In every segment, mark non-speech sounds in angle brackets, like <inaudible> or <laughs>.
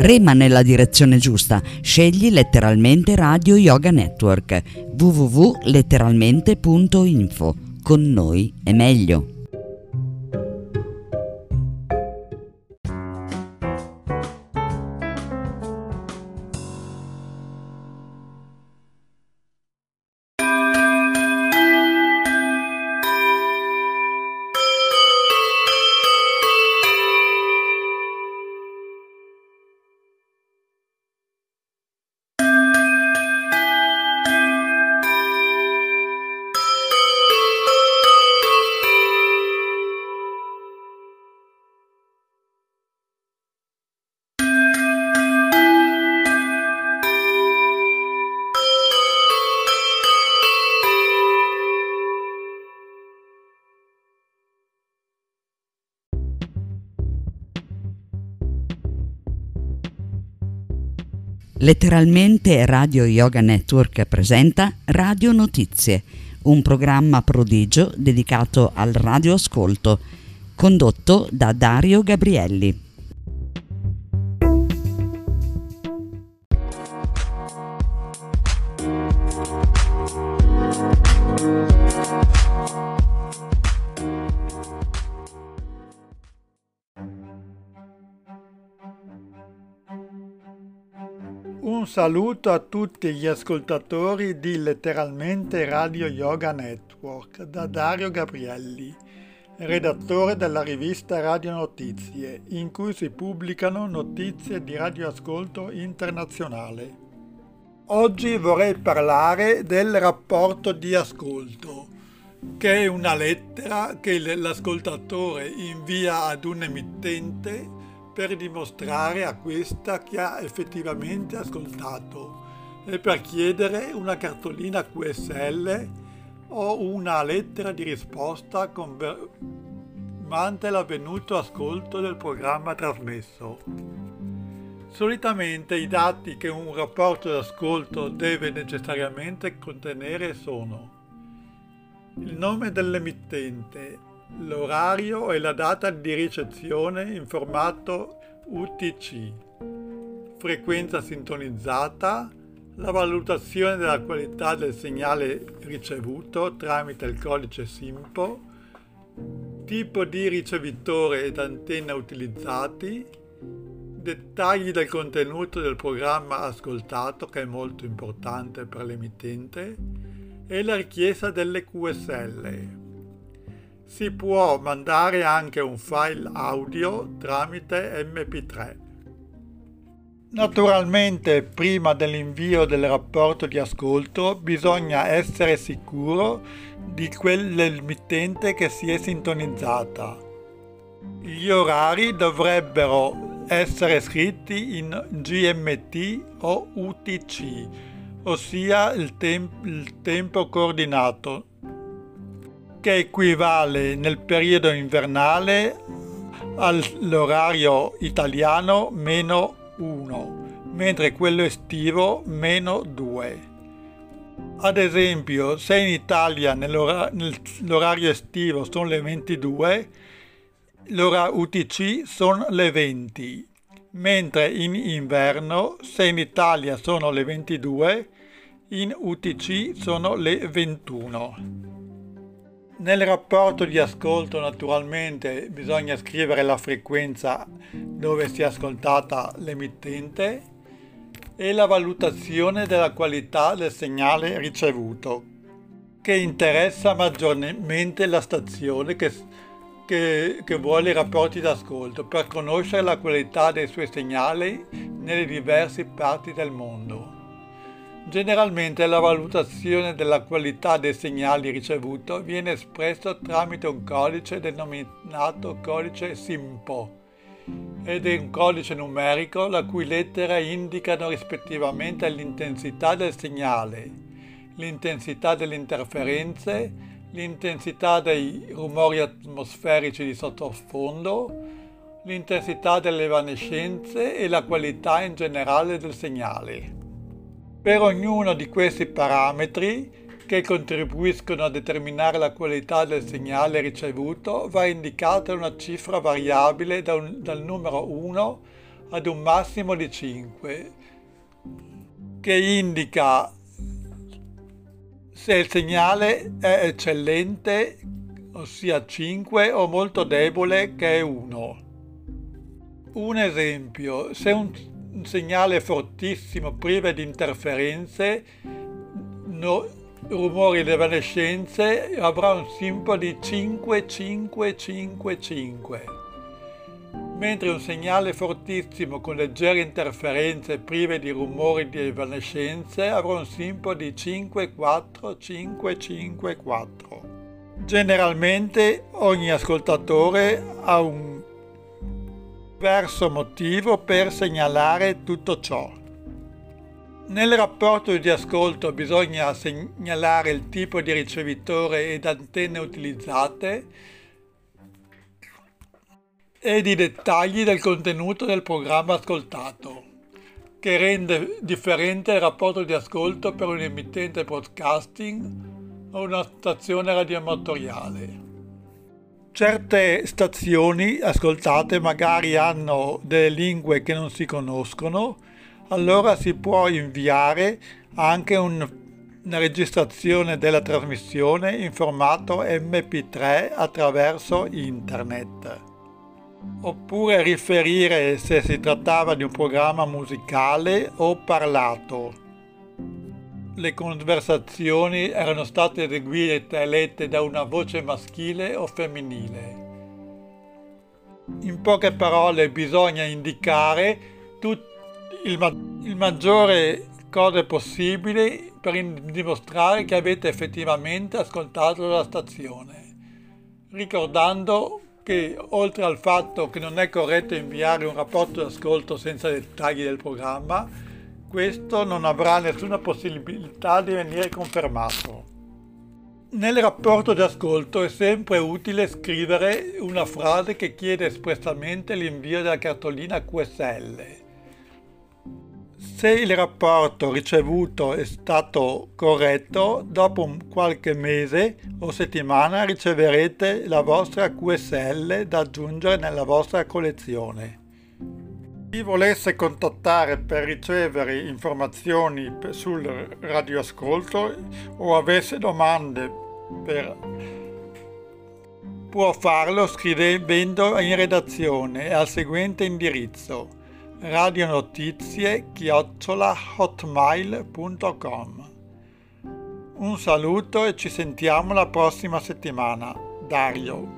Rema nella direzione giusta, scegli letteralmente Radio Yoga Network www.letteralmente.info. Con noi è meglio. Letteralmente Radio Yoga Network presenta Radio Notizie, un programma prodigio dedicato al radioascolto, condotto da Dario Gabrielli. Saluto a tutti gli ascoltatori di Letteralmente Radio Yoga Network da Dario Gabrielli, redattore della rivista Radio Notizie, in cui si pubblicano notizie di radioascolto internazionale. Oggi vorrei parlare del rapporto di ascolto, che è una lettera che l'ascoltatore invia ad un emittente per dimostrare a questa che ha effettivamente ascoltato e per chiedere una cartolina QSL o una lettera di risposta confermante l'avvenuto ascolto del programma trasmesso. Solitamente i dati che un rapporto d'ascolto deve necessariamente contenere sono il nome dell'emittente, l'orario e la data di ricezione in formato UTC, frequenza sintonizzata, la valutazione della qualità del segnale ricevuto tramite il codice SIMPO, tipo di ricevitore ed antenna utilizzati, dettagli del contenuto del programma ascoltato che è molto importante per l'emittente. E la richiesta delle QSL. Si può mandare anche un file audio tramite MP3. Naturalmente prima dell'invio del rapporto di ascolto bisogna essere sicuro di quell'emittente che si è sintonizzata. Gli orari dovrebbero essere scritti in GMT o UTC, ossia il, tem- il tempo coordinato, che equivale nel periodo invernale all'orario italiano meno 1, mentre quello estivo meno 2. Ad esempio, se in Italia nell'orario estivo sono le 22, l'ora UTC sono le 20, mentre in inverno, se in Italia sono le 22, in UTC sono le 21. Nel rapporto di ascolto naturalmente bisogna scrivere la frequenza dove si è ascoltata l'emittente e la valutazione della qualità del segnale ricevuto, che interessa maggiormente la stazione che, che, che vuole i rapporti d'ascolto per conoscere la qualità dei suoi segnali nelle diverse parti del mondo. Generalmente la valutazione della qualità dei segnali ricevuti viene espresso tramite un codice denominato codice SIMPO ed è un codice numerico la cui lettere indicano rispettivamente l'intensità del segnale, l'intensità delle interferenze, l'intensità dei rumori atmosferici di sottofondo, l'intensità delle evanescenze e la qualità in generale del segnale. Per ognuno di questi parametri, che contribuiscono a determinare la qualità del segnale ricevuto, va indicata una cifra variabile da un, dal numero 1 ad un massimo di 5, che indica se il segnale è eccellente, ossia 5, o molto debole, che è 1. Un esempio, se un, un segnale fortissimo privo di interferenze, no, rumori di evanescenze, avrà un simpo di 5, 5, 5, 5 mentre un segnale fortissimo con leggere interferenze prive di rumori di evanescenze avrà un simpo di 5-4-5-5-4. Generalmente ogni ascoltatore ha un verso motivo per segnalare tutto ciò. Nel rapporto di ascolto bisogna segnalare il tipo di ricevitore ed antenne utilizzate, ed i dettagli del contenuto del programma ascoltato, che rende differente il rapporto di ascolto per un emittente broadcasting o una stazione radioamatoriale. Certe stazioni ascoltate magari hanno delle lingue che non si conoscono, allora si può inviare anche un, una registrazione della trasmissione in formato MP3 attraverso internet oppure riferire se si trattava di un programma musicale o parlato. Le conversazioni erano state eseguite e lette da una voce maschile o femminile. In poche parole bisogna indicare tut- il, ma- il maggiore cose possibili per dimostrare che avete effettivamente ascoltato la stazione, ricordando che oltre al fatto che non è corretto inviare un rapporto d'ascolto senza dettagli del programma, questo non avrà nessuna possibilità di venire confermato. Nel rapporto di ascolto è sempre utile scrivere una frase che chiede espressamente l'invio della cartolina QSL se il rapporto ricevuto è stato corretto, dopo qualche mese o settimana riceverete la vostra QSL da aggiungere nella vostra collezione. Chi volesse contattare per ricevere informazioni sul radioascolto o avesse domande per può farlo scrivendo in redazione al seguente indirizzo radionotizie chiocciola hotmail.com Un saluto e ci sentiamo la prossima settimana. Dario.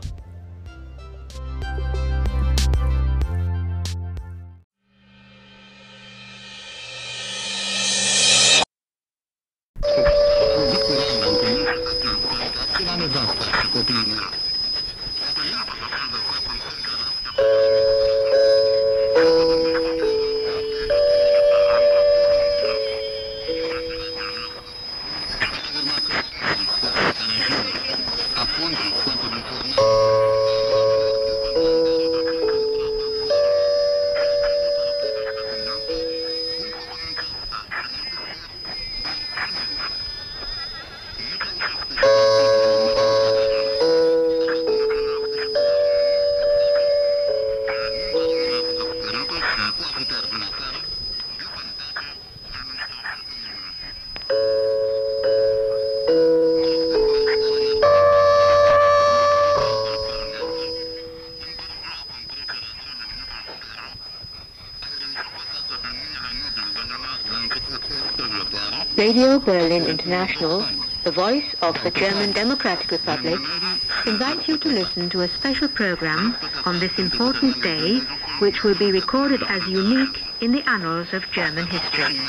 Berlin International, the voice of the German Democratic Republic, invites you to listen to a special program on this important day, which will be recorded as unique in the annals of German history.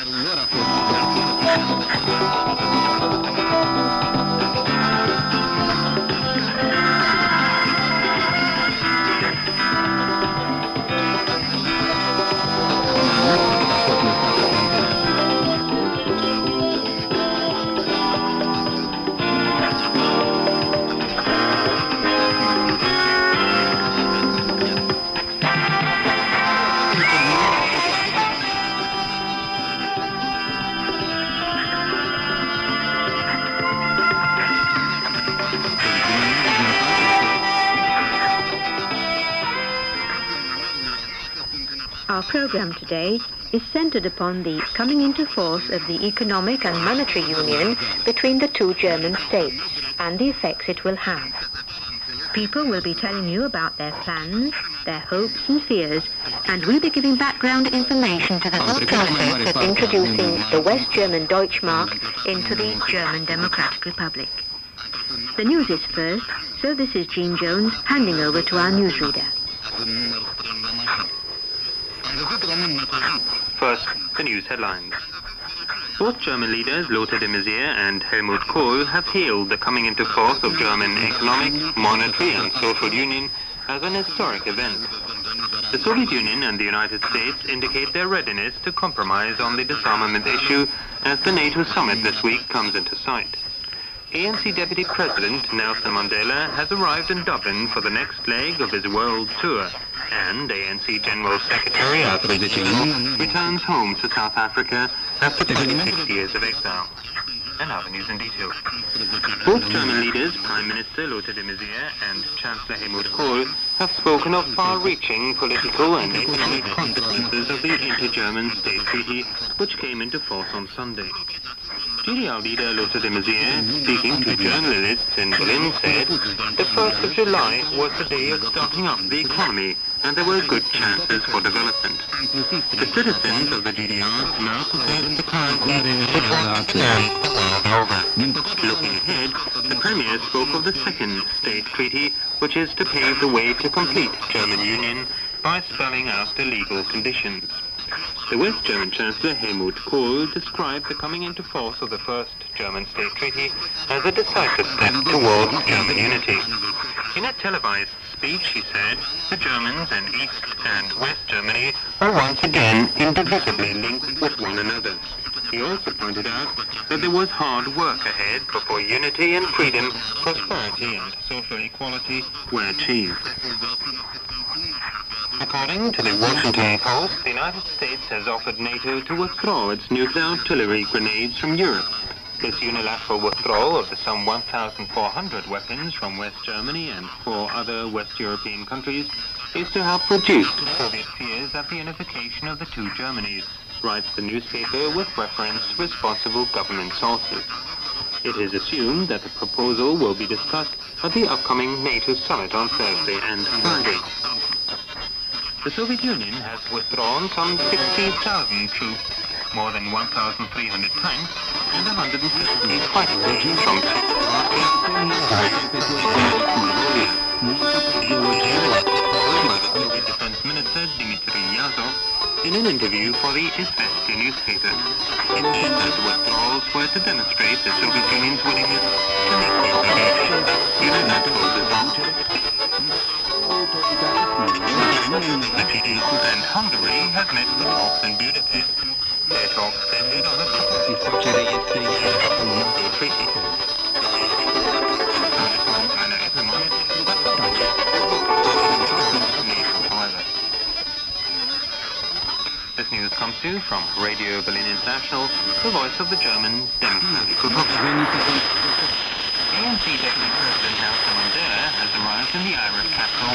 Our program today is centered upon the coming into force of the economic and monetary union between the two German states and the effects it will have. People will be telling you about their plans, their hopes and fears, and we'll be giving background information to the whole process of introducing the West German Deutschmark into the German Democratic Republic. The news is first, so this is Jean Jones handing over to our newsreader. First, the news headlines. Both German leaders, Lothar de Maizière and Helmut Kohl, have hailed the coming into force of German economic, monetary and social union as an historic event. The Soviet Union and the United States indicate their readiness to compromise on the disarmament issue as the NATO summit this week comes into sight. ANC Deputy President Nelson Mandela has arrived in Dublin for the next leg of his world tour, and ANC General Secretary Alfred Djimon returns home to South Africa after 26 years of exile. And now the news in detail. Both German leaders, Prime Minister Lothar de Maizière and Chancellor Helmut Kohl, have spoken of far-reaching political and economic consequences of the inter-German state treaty, which came into force on Sunday. GDR leader Lothar de Maizière, speaking to journalists in Berlin, said the 1st of July was the day of starting up the economy and there were good chances for development. The citizens of the GDR now possess the currency and Looking ahead, the Premier spoke of the second state treaty, which is to pave the way to complete German union by spelling out the legal conditions. The West German Chancellor Helmut Kohl described the coming into force of the first German state treaty as a decisive step towards German unity. In a televised speech, he said, the Germans in East and West Germany are once again indivisibly linked with one another. He also pointed out that there was hard work ahead before unity and freedom, prosperity and social equality were achieved. According to the Washington Post, the United States has offered NATO to withdraw its nuclear artillery grenades from Europe. This unilateral withdrawal of the some 1,400 weapons from West Germany and four other West European countries is to help reduce Soviet fears of the unification of the two Germanys, writes the newspaper with reference to responsible government sources. It is assumed that the proposal will be discussed at the upcoming NATO summit on Thursday and Friday. The Soviet Union has withdrawn some 60,000 troops, more than 1,300 tanks, and 150 fighter planes from Defense Minister Dmitry Yazov in an interview for the Izvestia newspaper. It said that withdrawals were to demonstrate the Soviet Union's willingness to make the obligation of unilateral disaster. The. This news comes to you from Radio Berlin International, the voice of the German Democratic. ANC Deputy President Nelson Mandela arrived in the Irish capital.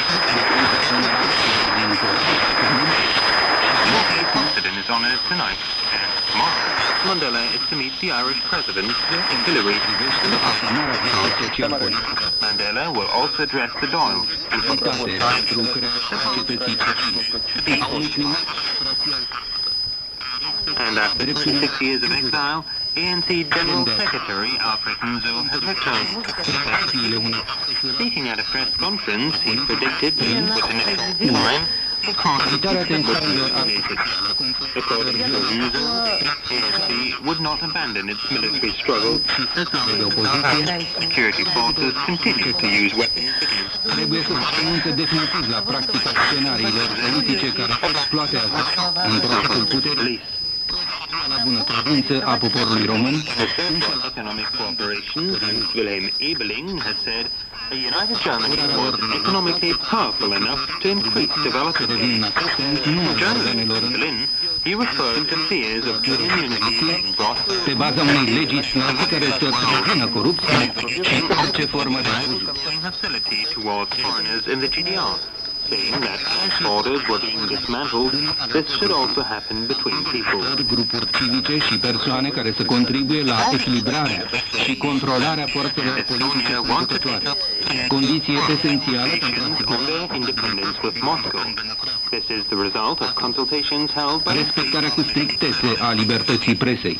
Will be posted in his honour tonight and tomorrow. Mandela is to meet the Irish President, Hillary, Mandela will also address the Doyle and for the and after 26 years of exile, ANC General Secretary has returned. Speaking at a press conference, he predicted that within the next time, the According to Nzo, ANC would not abandon its military struggle. As security forces continue to use weapons Trebuie să renunțe definitiv la practica scenariilor politice care exploatează în procesul puterii la bună credință a poporului român. Essential Economic Cooperation, Wilhelm Ebeling, has said a united Germany was economically powerful enough to increase development. Devin în acest sens numărul organelor In Berlin, he referred to fears of immunity being brought pe baza unei legislații care să prevină corupție și orice formă de abuz saying that cash borders were being dismantled, this should also happen between people. Grupuri civice și persoane care să contribuie la echilibrarea și controlarea forțelor politice conducătoare. Condiție esențială pentru respectarea cu strictețe a libertății presei.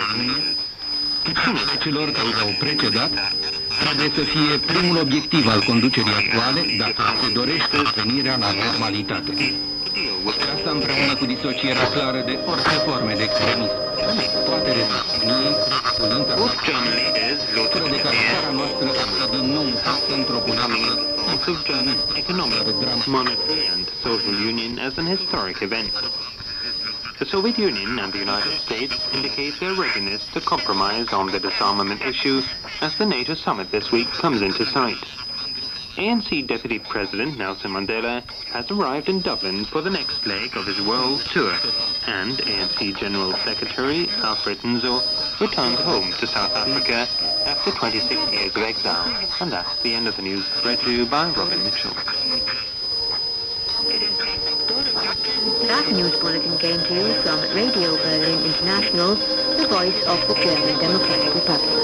România, tuturor celor care l-au precedat, trebuie să fie primul obiectiv al conducerii actuale dacă se dorește venirea la normalitate. Și asta împreună cu disocierea clară de orice forme de extremism. Toate restricțiile, fără de care țara noastră să dă nou pas într-o politică Economic, Monetary and Social Union as an historic event. The Soviet Union and the United States indicate their readiness to compromise on the disarmament issue as the NATO summit this week comes into sight. ANC Deputy President Nelson Mandela has arrived in Dublin for the next leg of his world tour, and ANC General Secretary Alfred Nzo returns home to South Africa after 26 years of exile. And that's the end of the news read to you by Robin Mitchell. That news bulletin came to you from Radio Berlin International, the voice of the German Democratic Republic.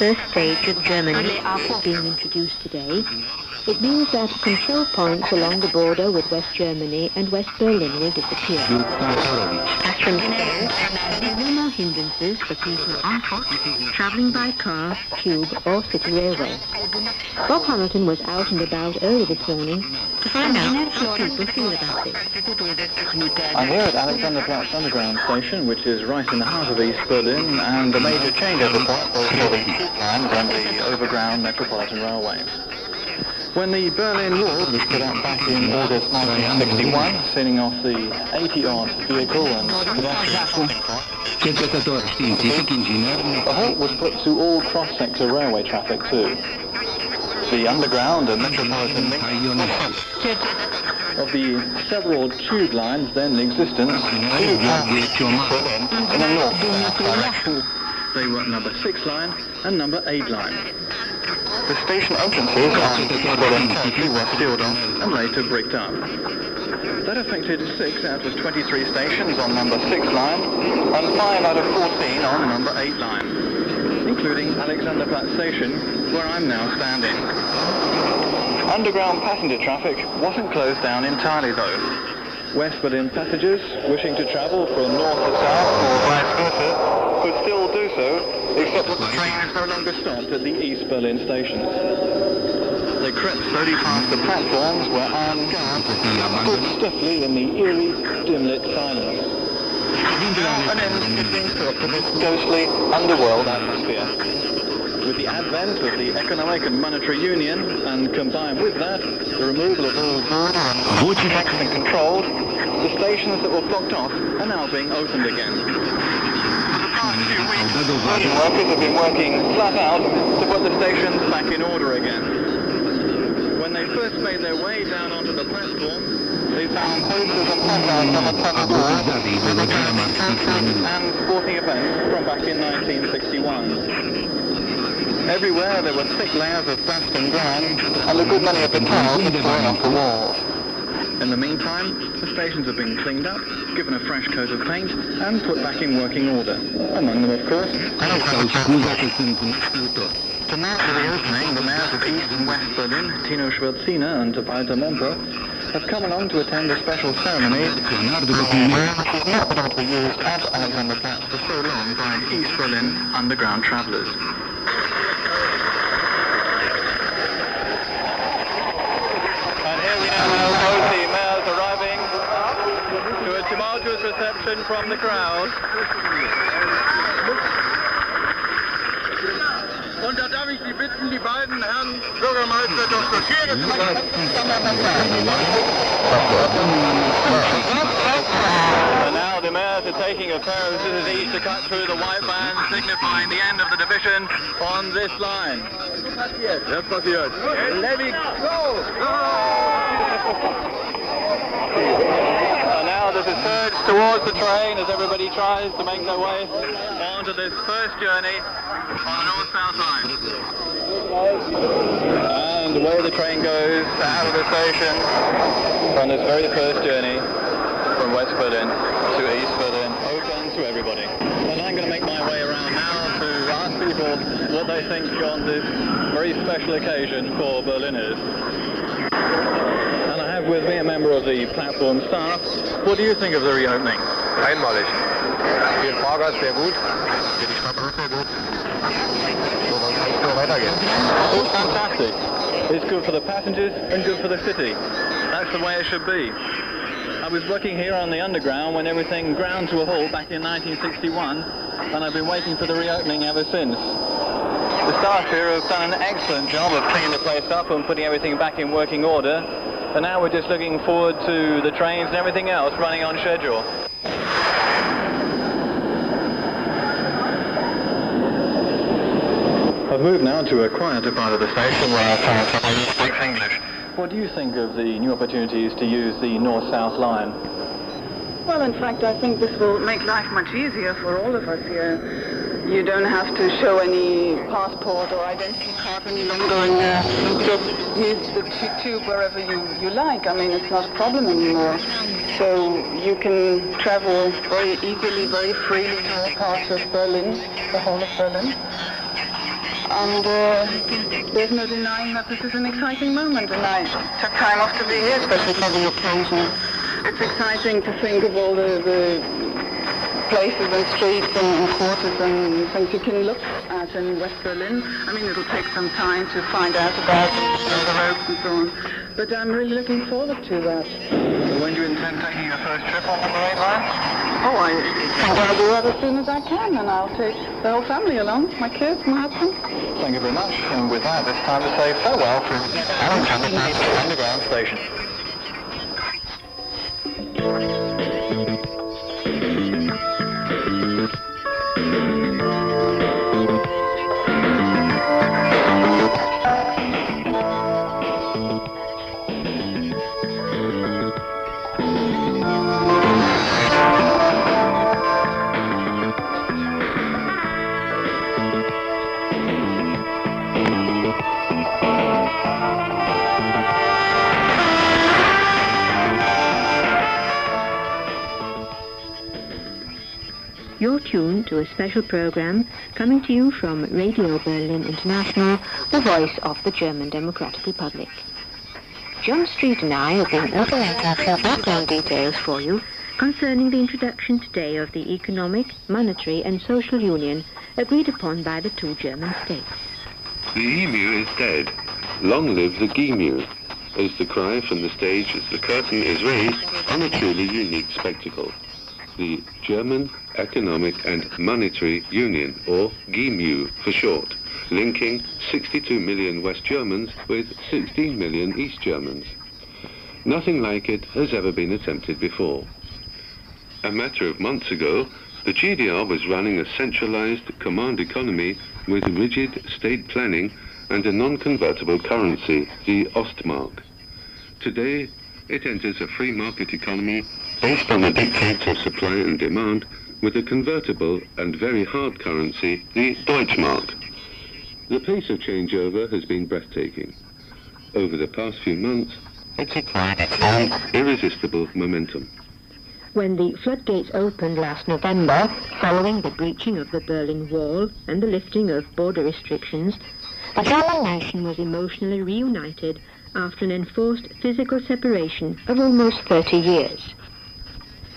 First stage of Germany being introduced today, it means that control points along the border with West Germany and West Berlin will disappear. As from there are no more hindrances for people on foot, travelling by car, tube or city railway. Bob Hamilton was out and about early this morning to find out how people feel about this. I'm here at Alexanderplatz Underground Station, which is right in the heart of East Berlin and a major changeover point both for the lines and the overground Metropolitan Railway. When the Berlin Wall was put out back in August 1961, sending off the 80-odd vehicle and pedestrian crossing point, Cercetător științific, inginer, a halt was put to all cross-sector railway traffic too. The underground and metropolitan link. Of the several tube lines then in existence Inginerul Gheorghe Ciomar. in a north direction. They were number 6 line and number 8 line. The station entrances on Berlin Turkey were sealed off and later bricked up. That affected 6 out of 23 stations on number 6 line and 5 out of 14 on number 8 line, including Alexanderplatz station where I'm now standing. Underground passenger traffic wasn't closed down entirely though. West Berlin passengers wishing to travel from north to south or vice versa could still do so, except that the train is no longer stopped at the East Berlin stations. They crept slowly past the platforms where armed guards stood stiffly in the eerie, dim-lit silence. An end is being put to this ghostly underworld atmosphere. With the advent of the economic and monetary union, and combined with that, the removal of all border and checks and controls, the stations that were blocked off are now being opened again. For the past few weeks, Virgin workers have been working flat out to put the stations back in order again. When they first made their way down onto the platform, they found posters and placards on the tunnel doors and sporting events from back in 1961. Everywhere there were thick layers of dust and grime, and a good many of the tiles had fallen off the walls. In the meantime, the stations have been cleaned up, given a fresh coat of paint, and put back in working order. Among them, of course, Sau scuza că sunt un știutor. to mark the opening, the mayors of East and West Berlin, Tino Schwerziner and Walter Memper, have come along to attend a special ceremony which is not going to be used at Alexanderplatz for so long by East Berlin underground travellers. And here we now have the mayors arriving to a tumultuous reception from the crowd. Und da darf ich Sie bitten, die beiden Herren Bürgermeister Dr. Scheres And now the mayors are taking a pair of scissors to cut through the white band, signifying the end of the division on this line. Jetzt passiert. Let it go! <laughs> Towards the train as everybody tries to make their way onto this first journey on the north-south line. And away the train goes out of the station on this very first journey from West Berlin to East Berlin, open to everybody. And I'm going to make my way around now to ask people what they think on this very special occasion for Berliners. And I have with me a member of the platform staff. What do you think of the reopening? Einmalig. Den Fahrgast sehr gut. Für die Stadt sehr gut. So soll es echt nur weitergehen. It's fantastic. It's good for the passengers and good for the city. That's the way it should be. I was working here on the underground when everything ground to a halt back in 1961 and I've been waiting for the reopening ever since. The staff here have done an excellent job of cleaning the place up and putting everything back in working order and now we're just looking forward to the trains and everything else running on schedule. I've moved now to a quieter part of the station where I find someone who speaks English. What do you think of the new opportunities to use the north-south line? Well, in fact, I think this will make life much easier for all of us here. You don't have to show any passport or identity card any longer and uh, use the tube wherever you, you like. I mean, it's not a problem anymore. So you can travel very easily, very freely to all parts of Berlin, the whole of Berlin. And uh, there's no denying that this is an exciting moment, and I took time off to be here, especially for the occasion. It's exciting to think of all the, the places and streets and, and quarters and things you can look at in West Berlin. I mean, it'll take some time to find out about the roads and so on. But I'm really looking forward to that. When do you intend taking your first trip on the Parade Line? Oh, I think I'll do that as soon as I can, and I'll take the whole family along, my kids, my husband. Thank you very much. And with that, it's time to say farewell from Alan Chandler Underground Station. To a special program coming to you from Radio Berlin International, the voice of the German Democratic Republic. John Street and I have been operating some background details for you concerning the introduction today of the economic, monetary and social union agreed upon by the two German states. The emu is dead. Long live the Gemu, is the cry from the stage as the curtain is raised on a truly unique spectacle. The German Economic and Monetary Union, or GEMU for short, linking 62 million West Germans with 16 million East Germans. Nothing like it has ever been attempted before. A matter of months ago, the GDR was running a centralized command economy with rigid state planning and a non-convertible currency, the Ostmark. Today, it enters a free market economy based on the dictates of supply and demand with a convertible and very hard currency, the Deutschmark. The pace of changeover has been breathtaking. Over the past few months, it's acquired its irresistible momentum. When the floodgates opened last November, following the breaching of the Berlin Wall and the lifting of border restrictions, the German nation was emotionally reunited after an enforced physical separation of almost 30 years.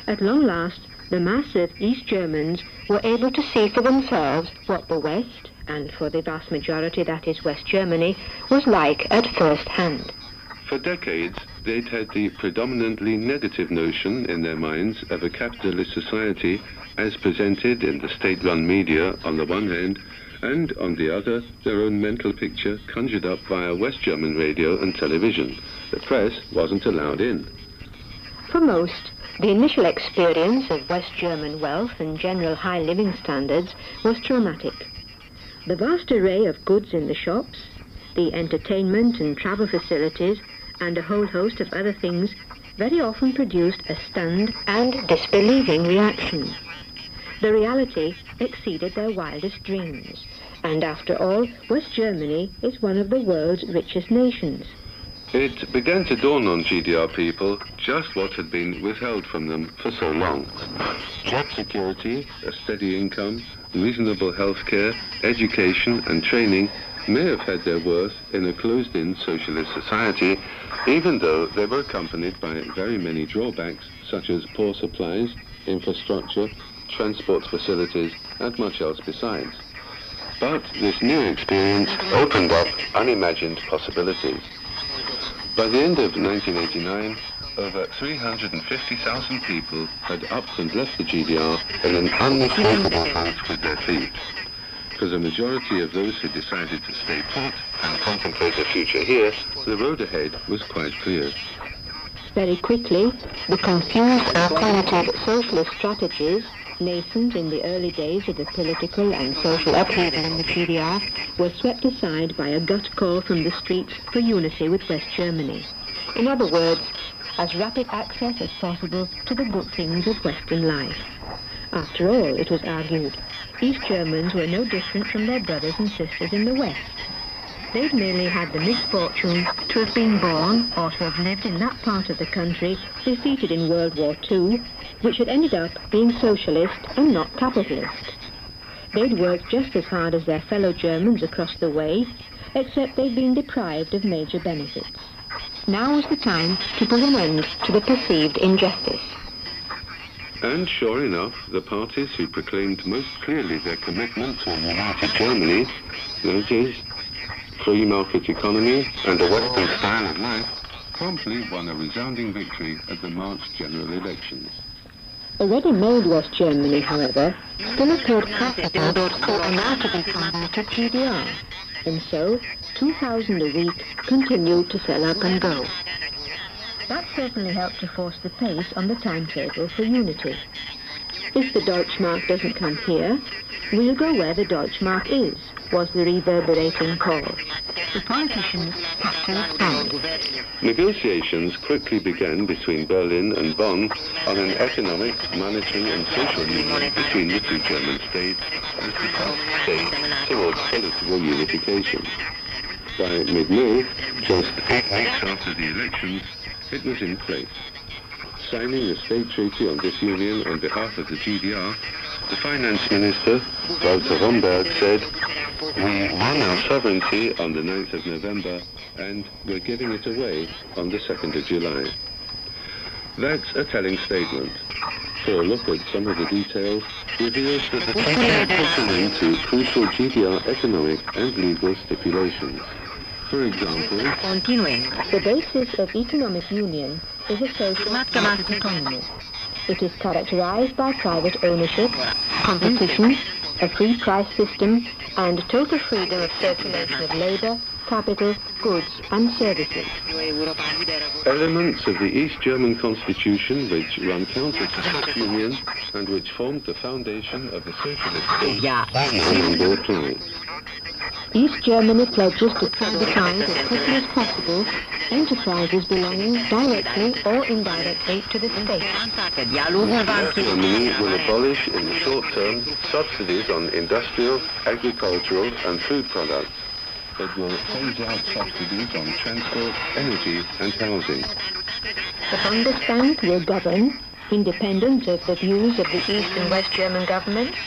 At long last, the massive East Germans were able to see for themselves what the West, and for the vast majority that is West Germany, was like at first hand. For decades, they'd had the predominantly negative notion in their minds of a capitalist society as presented in the state-run media on the one hand, and on the other, their own mental picture conjured up via West German radio and television. The press wasn't allowed in. For most, the initial experience of West German wealth and general high living standards was traumatic. The vast array of goods in the shops, the entertainment and travel facilities, and a whole host of other things very often produced a stunned and disbelieving reaction. The reality exceeded their wildest dreams, and after all, West Germany is one of the world's richest nations. It began to dawn on GDR people just what had been withheld from them for so long. Job security, a steady income, reasonable health care, education and training may have had their worth in a closed-in socialist society, even though they were accompanied by very many drawbacks such as poor supplies, infrastructure, transport facilities and much else besides. But this new experience opened up unimagined possibilities. By the end of 1989, over 350,000 people had up and left the GDR in an unmistakable hunt with their feet. For the majority of those who decided to stay put and contemplate a future here, the road ahead was quite clear. Very quickly, the confused alternative socialist strategies nascent in the early days of the political and social upheaval in the GDR, were swept aside by a gut call from the streets for unity with West Germany. In other words, as rapid access as possible to the good things of Western life. After all, it was argued, East Germans were no different from their brothers and sisters in the West. They'd merely had the misfortune to have been born or to have lived in that part of the country defeated in World War II, which had ended up being socialist and not capitalist. They'd worked just as hard as their fellow Germans across the way, except they'd been deprived of major benefits. Now was the time to put an end to the perceived injustice. And sure enough, the parties who proclaimed most clearly their commitment to a united Germany, that is, free market economy and a Western style of life, promptly won a resounding victory at the March general elections. A ready-made West Germany, however, still an out of economy to GDR, and so 2,000 a week continued to sell up and go. That certainly helped to force the pace on the timetable for unity. If the Deutschmark doesn't come here, we'll go where the Deutschmark is, was the reverberating call. The politicians had to respond. Negotiations quickly began between Berlin and Bonn on an economic, monetary and social union between the two German states as the stage towards political unification. By mid-May, just eight weeks after the elections, it was in place. Signing the state treaty on this union on behalf of the GDR, the finance minister, Walter Romberg, said, we won our sovereignty on the 9th of November and we're giving it away on the 2nd of July. That's a telling statement. For a look at some of the details reveals that the treaty puts an end to crucial GDR economic and legal stipulations. For example, The basis of economic union is a social market economy. It is characterized by private ownership, competition, a free price system, and total freedom of circulation of labor, capital, goods, and services. Elements of the East German constitution which run counter to such union and which formed the foundation of the socialist state no longer. East Germany pledges to privatize as quickly as possible enterprises belonging directly or indirectly to the state. Germany will abolish in the short term subsidies on industrial, agricultural and food products. It will phase out subsidies on transport, energy and housing. The Bundesbank will govern, independent of the views of the East and West German governments,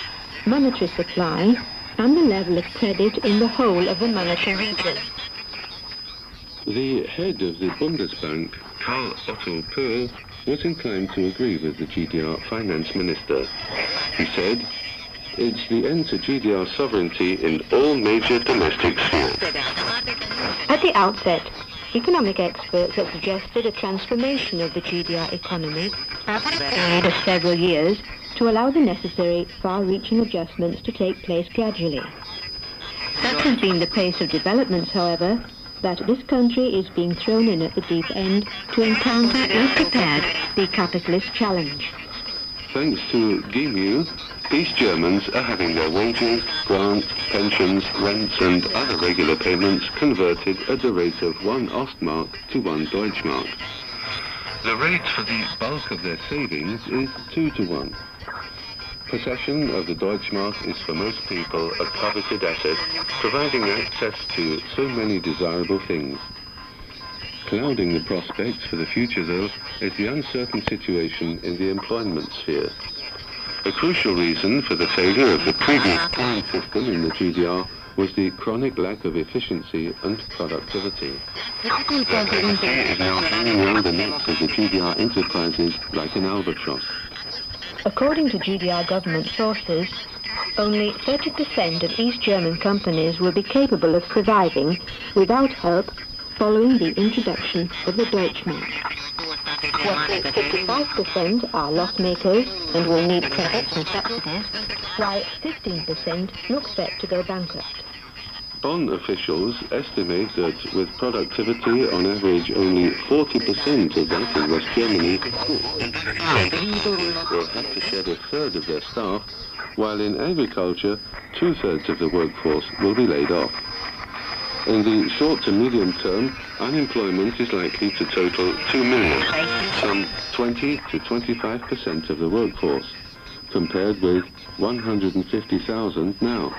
monetary supply, and the level of credit in the whole of the monetary region. The head of the Bundesbank, Karl Otto Perl, was inclined to agree with the GDR finance minister. He said, it's the end to GDR sovereignty in all major domestic spheres. At the outset, economic experts had suggested a transformation of the GDR economy over a period of several years to allow the necessary far-reaching adjustments to take place gradually. Such has been the pace of developments, however, that this country is being thrown in at the deep end to encounter, if prepared, the capitalist challenge. Thanks to GEMU, East Germans are having their wages, grants, pensions, rents and other regular payments converted at the rate of one Ostmark to one Deutschmark. The rate for the bulk of their savings is two to one. Possession of the Deutschmark is for most people a coveted asset, providing access to so many desirable things. Clouding the prospects for the future, though, is the uncertain situation in the employment sphere. A crucial reason for the failure of the previous plan system in the GDR was the chronic lack of efficiency and productivity. Efficiency is now hanging the necks of the GDR enterprises like an albatross. According to GDR government sources, only 30% of East German companies will be capable of surviving without help following the introduction of the Deutschmark. Roughly 55% are loss makers and will need credits and subsidies, while 15% look set to go bankrupt. Bonn officials estimate that with productivity on average only 40% of that in West Germany will have to shed a third of their staff, while in agriculture, two-thirds of the workforce will be laid off. In the short to medium term, unemployment is likely to total 2 million, some 20 to 25% of the workforce. compared with 150,000 now.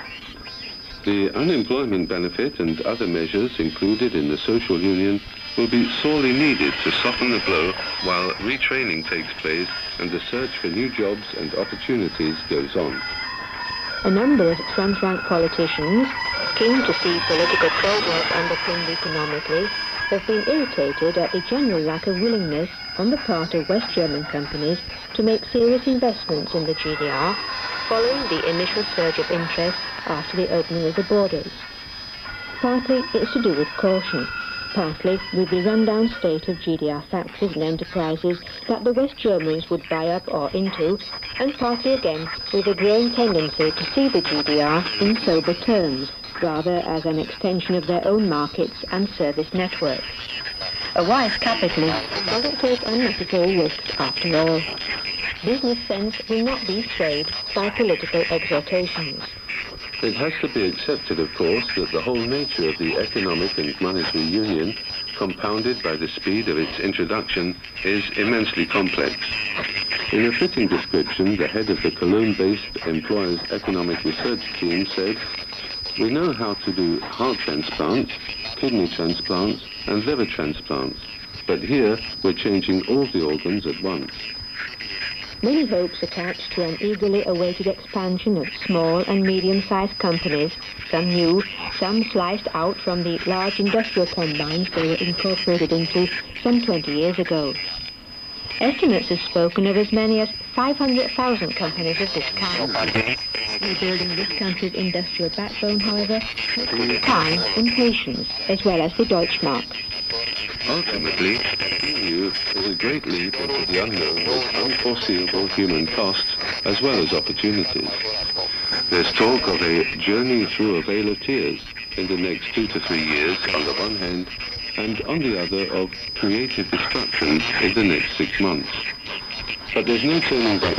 The unemployment benefit and other measures included in the social union will be sorely needed to soften the blow while retraining takes place and the search for new jobs and opportunities goes on. A number of front-rank politicians, keen to see political progress underpinned economically, have been irritated at the general lack of willingness on the part of West German companies to make serious investments in the GDR following the initial surge of interest after the opening of the borders. Partly it's to do with caution, partly with the rundown state of GDR factories and enterprises that the West Germans would buy up or into, and partly again with a growing tendency to see the GDR in sober terms, rather as an extension of their own markets and service networks. A wise capitalist doesn't take unnecessary risks after all. Business sense will not be swayed by political exhortations. It has to be accepted, of course, that the whole nature of the economic and monetary union, compounded by the speed of its introduction, is immensely complex. In a fitting description, the head of the Cologne-based Employers Economic Research Team said, we know how to do heart transplants, kidney transplants, and liver transplants, but here we're changing all the organs at once. Many hopes attached to an eagerly awaited expansion of small and medium-sized companies, some new, some sliced out from the large industrial combines they were incorporated into some 20 years ago. Estimates have spoken of as many as 500,000 companies of this kind. Rebuilding this country's industrial backbone, however, takes time and patience, as well as the Deutschmark. Ultimately, EU is a great leap into the unknown with unforeseeable human costs as well as opportunities. There's talk of a journey through a vale of tears in the next two to three years on the one hand, and on the other of creative destruction in the next six months. But there's no turning back,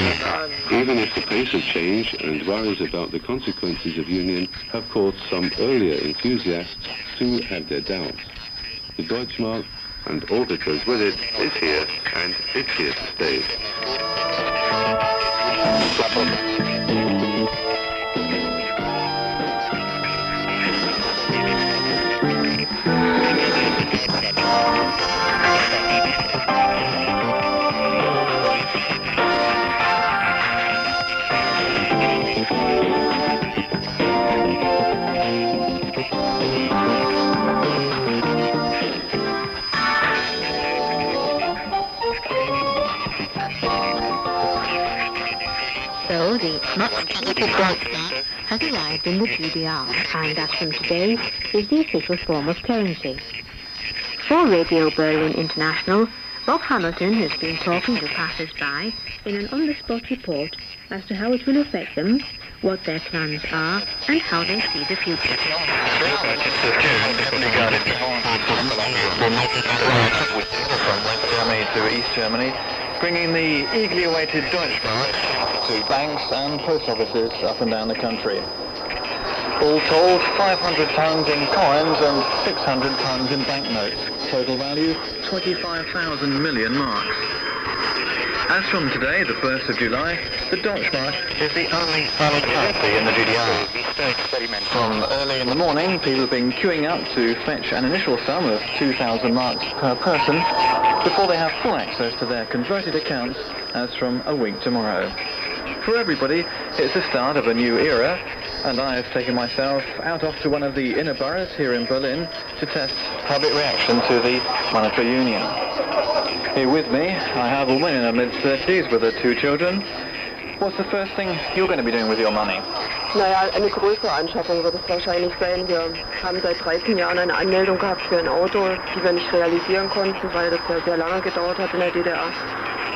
even if the pace of change and worries about the consequences of union have caused some earlier enthusiasts to have their doubts. The Deutschmark and all that goes with it is here, and it's here to stay. Much coveted has arrived in the GDR and as from today is the official form of currency. For Radio Berlin International, Bob Hamilton has been talking to passers-by in an on-the-spot report as to how it will affect them, what their plans are, and how they see the future. Germany to East Germany, bringing the eagerly awaited Deutschmark to banks and post offices up and down the country. All told, 500 pounds in coins and 600 pounds in banknotes. Total value, 25,000 million marks. As from today, the 1st of July, the Deutschmark is the only valid currency in the GDR. From early in the morning, people have been queuing up to fetch an initial sum of 2,000 marks per person before they have full access to their converted accounts as from a week tomorrow. For everybody, it's the start of a new era, and I have taken myself out off to one of the inner boroughs here in Berlin to test public reaction to the monetary union. Here with me, I have a woman in her mid-30s with her two children. What's the first thing you're going to be doing with your money? Naja, eine größere Anschaffung wird es wahrscheinlich sein. Wir haben seit 13 Jahren eine Anmeldung gehabt für ein Auto, die wir nicht realisieren konnten, weil das ja sehr lange gedauert hat in der DDR.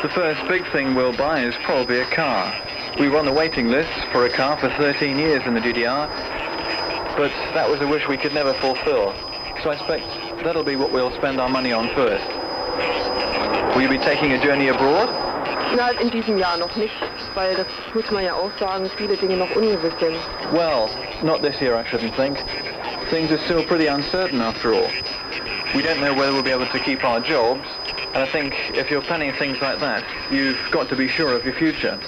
The first big thing we'll buy is probably a car. We were on the waiting list for a car for 13 years in the GDR, but that was a wish we could never fulfill. So I expect that'll be what we'll spend our money on first. Will you be taking a journey abroad? Na, in diesem Jahr noch nicht, weil das muss man ja auch sagen, viele Dinge noch ungewiss sind. Well, not this year I shouldn't think. Things are still pretty uncertain after all. We don't know whether we'll be able to keep our jobs, and I think if you're planning things like that, you've got to be sure of your future.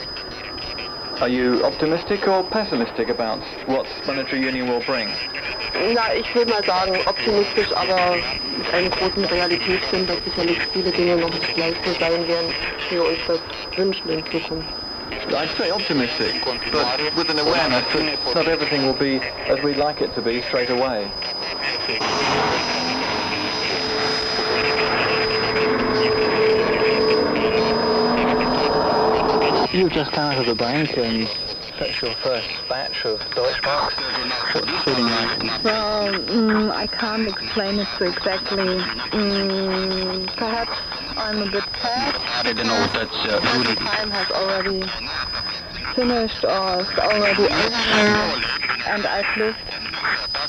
Are you optimistic or pessimistic about what monetary union will bring? Na, ich würde mal sagen, optimistisch, aber mit einem großen Realitätssinn, dass sicherlich viele Dinge noch nicht gleich so sein werden, wie wir uns das wünschen in Zukunft. I'd say optimistic, but with an awareness that not everything will be as we'd like it to be straight away. You just come out of the bank and fetched your first batch of Deutschmarks. What's the feeling like? Well, mm, I can't explain it so exactly. Mm, perhaps I'm a bit sad. Perhaps the time has already finished or is already over. And I've lived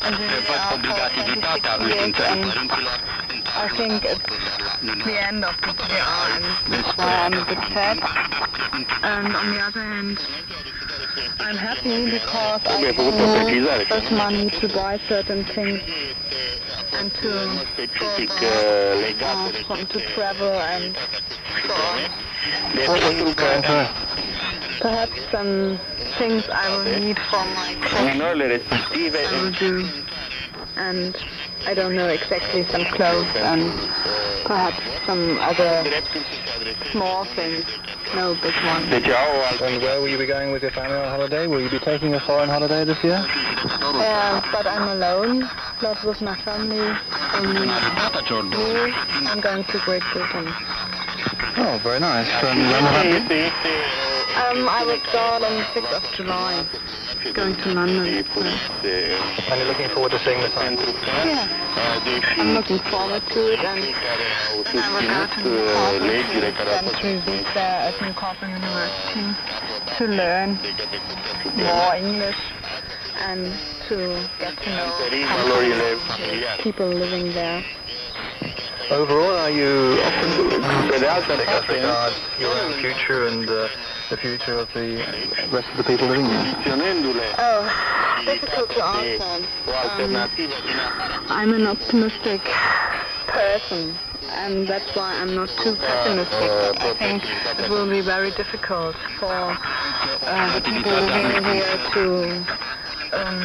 in this art for 26 years and I think it's the end of the GDR and bit sad. And on the other hand, I'm happy because I can use money to buy certain things and to go to travel and so on. Perhaps some things I will need for my course I will do. And I don't know exactly some clothes and perhaps some other small things. No big ones. And where will you be going with your family on holiday? Will you be taking a foreign holiday this year? Yeah, but I'm alone, not with my family. Only me. I'm going to Great Britain. Oh, very nice. And when will that be? Um, I will start on the 6th of July. Going to London. So. And you're looking forward to seeing the sights? Yeah. I'm looking forward to it and I will go to Newcastle and to visit there at Newcastle University to learn more English and to get to know countries, people living there. Overall, are you optimistic as regards your own future and uh, the future of the rest of the people living here? Oh, difficult to answer. Um, I'm an optimistic person, and that's why I'm not too pessimistic. I think it will be very difficult for uh, the people living here to um,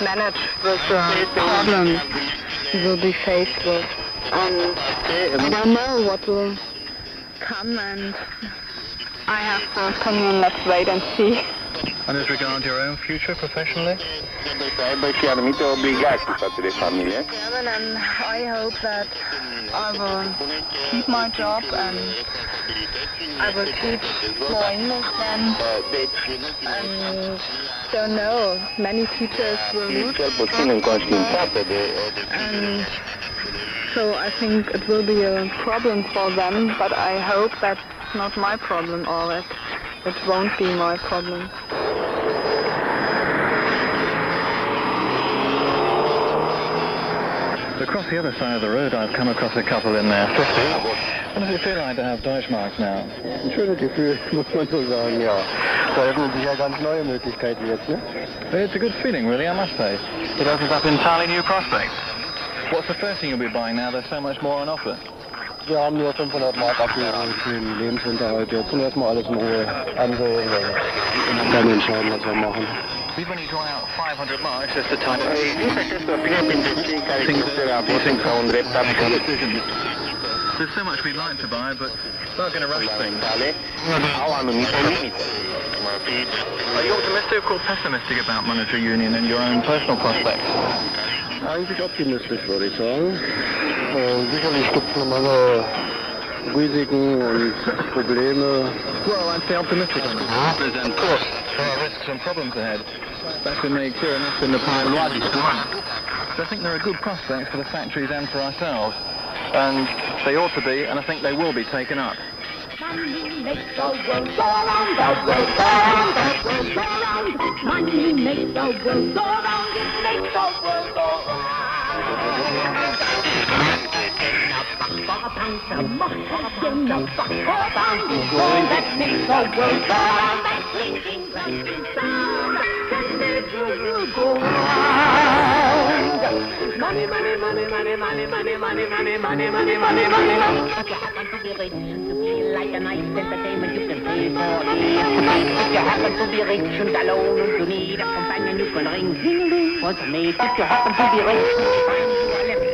manage with the problems we will be faced with. And I don't know what will come, and I have to opinion. Let's wait and see. And as regards your own future professionally? And I hope that I will keep my job and I will teach more English then. And don't know, many teachers will lose. And so I think it will be a problem for them, but I hope that's not my problem or that it won't be my problem. Across the other side of the road, I've come across a couple in their 50s. What does it feel like to have Deutschmarks now? Ein schönes Gefühl, muss man so sagen, ja. Da öffnen sich ja ganz neue Möglichkeiten jetzt, ne? It's a good feeling, really, I must say. It opens up entirely new prospects. What's the first thing you'll be buying now? There's so much more on offer. Wir haben nur 500 Mark abgegeben für den Lebensunterhalt jetzt und erstmal alles in Ruhe ansehen und dann entscheiden, was wir machen. We've only drawn out 500 marks just to time decisions. There's so much we'd like to buy, but we're not going to rush things. Are you optimistic or pessimistic about monetary union and your own personal prospects? Eigentlich optimistisch, würde ich sagen. Äh, sicherlich gibt es eine Menge Risiken und Probleme. Well, I'd say optimistic on it. Of course, there are risks and problems ahead. That's been made clear enough in the past. But I think there are good prospects for the factories and for ourselves. And they ought to be, and I think they will be taken up. Money makes the world go round, the world go round, the world go round. Money makes the world go round, it makes the world go and Money, money, money, money, money, money, money, money, money, money, money, money, money. You. If you happen to be rich and alone and you need a companion, you can ring. Want to make if you happen to be rich, find you a living.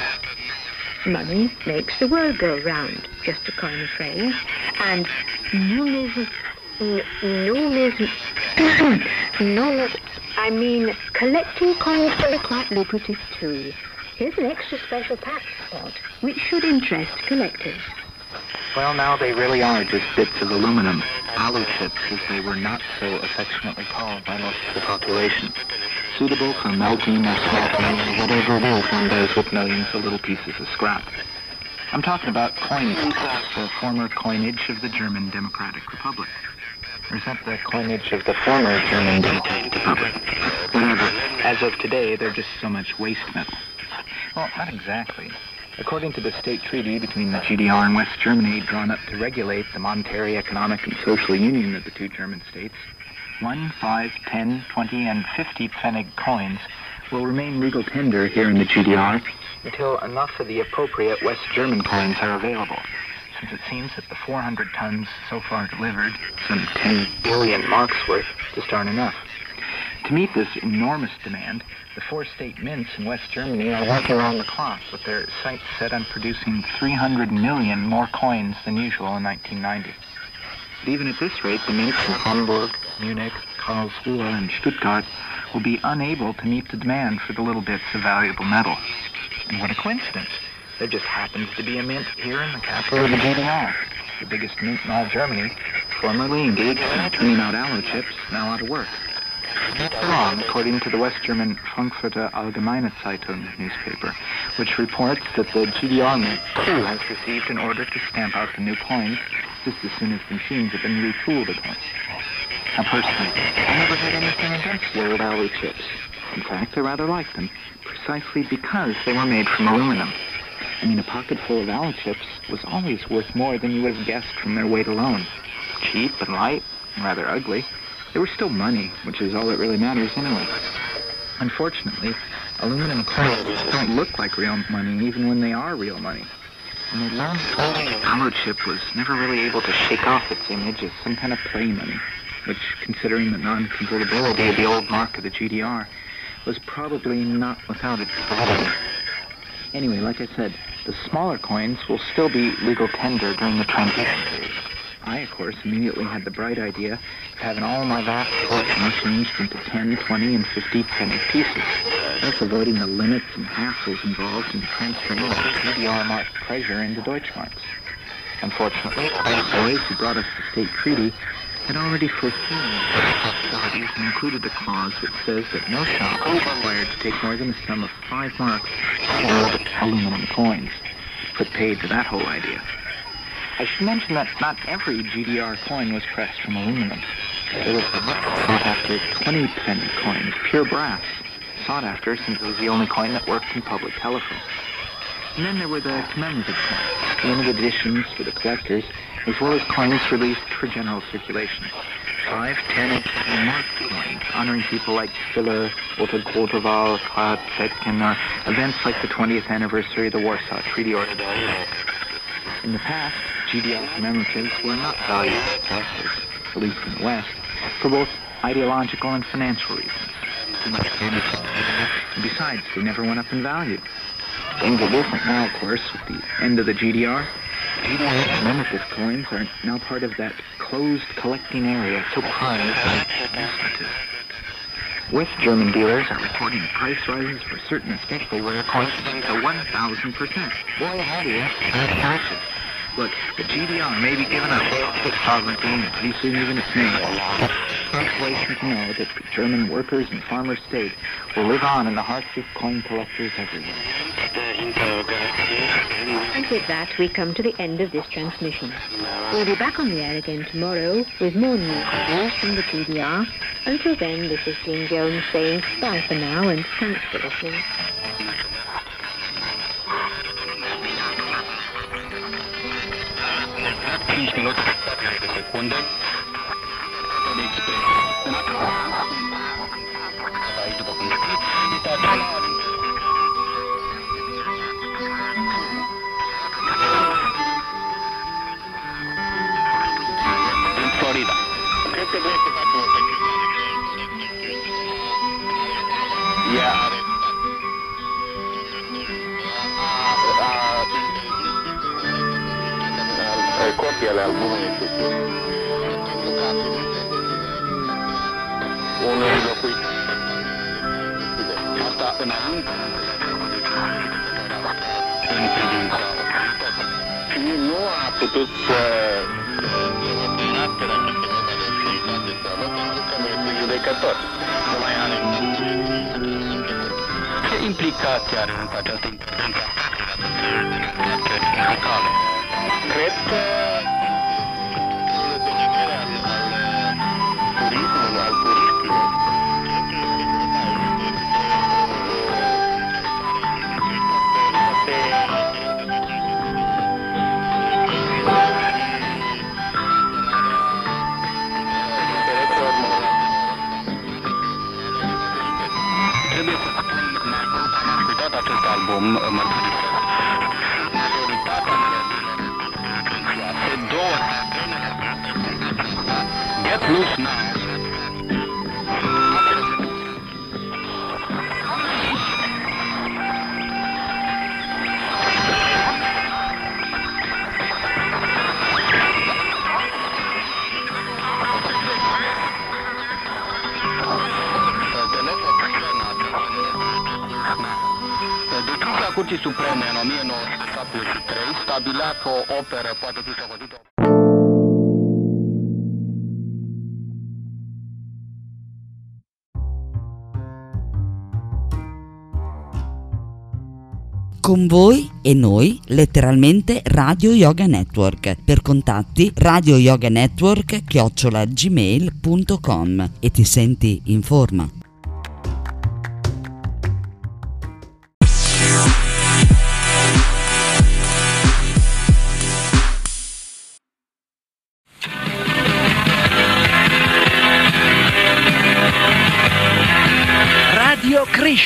Money makes the world go round, just to coin a phrase. And numism, numism, <coughs> numis, I mean, collecting coins is quite lucrative too. Here's an extra special pack spot, which should interest collectors. Well, now they really are just bits of aluminum, alu chips, as they were not so affectionately called by most of the population. Suitable for melting or smelting or whatever it is one does with millions of little pieces of scrap. I'm talking about coinage, the former coinage of the German Democratic Republic. Or is that the coinage of the former German Democratic Republic? Whatever. As of today, they're just so much waste metal. Well, not exactly. According to the state treaty between the GDR and West Germany drawn up to regulate the monetary, economic, and social union of the two German states, 1, 5, 10, 20, and 50 Pfennig coins will remain legal tender here in the GDR until enough of the appropriate West German coins are available, since it seems that the 400 tons so far delivered, some 10 billion marks worth, just aren't enough. To meet this enormous demand, the four state mints in West Germany are working around the clock with their sights set on producing 300 million more coins than usual in 1990. But even at this rate, the mints in Hamburg, Munich, Karlsruhe, and Stuttgart will be unable to meet the demand for the little bits of valuable metal. And what a coincidence. There just happens to be a mint here in the capital of the GDR, the biggest mint in all Germany, formerly engaged in turning out aloe chips, now out of work. Not wrong, according to the West German Frankfurter Allgemeine Zeitung newspaper, which reports that the GDR Mint too has received an order to stamp out the new coins just as soon as the machines have been retooled again. Now, personally, I never had anything against old aloe chips. In fact, I rather like them, precisely because they were made from aluminum. I mean, a pocket full of aloe chips was always worth more than you would have guessed from their weight alone. Cheap and light, and rather ugly, they were still money, which is all that really matters anyway. Unfortunately, aluminum coins don't look like real money even when they are real money. And they learned aloe chip was never really able to shake off its image as some kind of play money, which, considering the non-convertibility of the old mark of the GDR, was probably not without its problem. Anyway, like I said, the smaller coins will still be legal tender during the transition period. I, of course, immediately had the bright idea of having all my vast collection changed into 10, 20, and 50 penny pieces, thus avoiding the limits and hassles involved in transferring the GDR marked treasure into Deutschmarks. Unfortunately, the boys who brought us the state treaty had already foreseen such possibilities and included a clause that says that no shop is required to take more than a sum of five marks for aluminum coins. Put paid to that whole idea. I should mention that not every GDR coin was pressed from aluminum. There was sought after 20 penny coins, pure brass, sought after since it was the only coin that worked in public telephone. And then there were the commemorative coins, limited editions for the collectors, as well as coins released for general circulation. Five, ten, and twenty mark coins, honoring people like Schiller, Otto Grotewohl, Karl Zetkin, or events like the 20th anniversary of the Warsaw Treaty or in the past, GDR commemoratives were not valued as justice, at least in the West, for both ideological and financial reasons. Too much damage. And besides, they never went up in value. Things are different now, of course, with the end of the GDR. GDR commemorative coins are now part of that closed collecting area so prized by despotism. West German dealers are reporting price rises for certain especially rare coins to 1,000%. Boy, howdy, that's. Look, the GDR may be giving up sovereignty and pretty soon even its name. Consolation to know that German workers and farmer states will live on in the hearts of coin collectors everywhere. And with that, we come to the end of this transmission. We'll be back on the air again tomorrow with more news from the GDR. Until then, this is Jean Jones saying bye for now and thanks for listening. Please do not calculate a second. Don't explain. Not side button. It are not. Florida. Yeah. Copii ale albumului unui locuit. Asta înainte în privința Și nu a putut să judecător. Nu mai are. Ce implicații are în această intervenție? Cred că Uh, Get loose now. Curții Supreme în 1973 stabilea că o operă poate fi socotită Con voi e noi, letteralmente Radio Yoga Network. Per contatti Radio Yoga chiocciolagmail.com e ti senti in forma.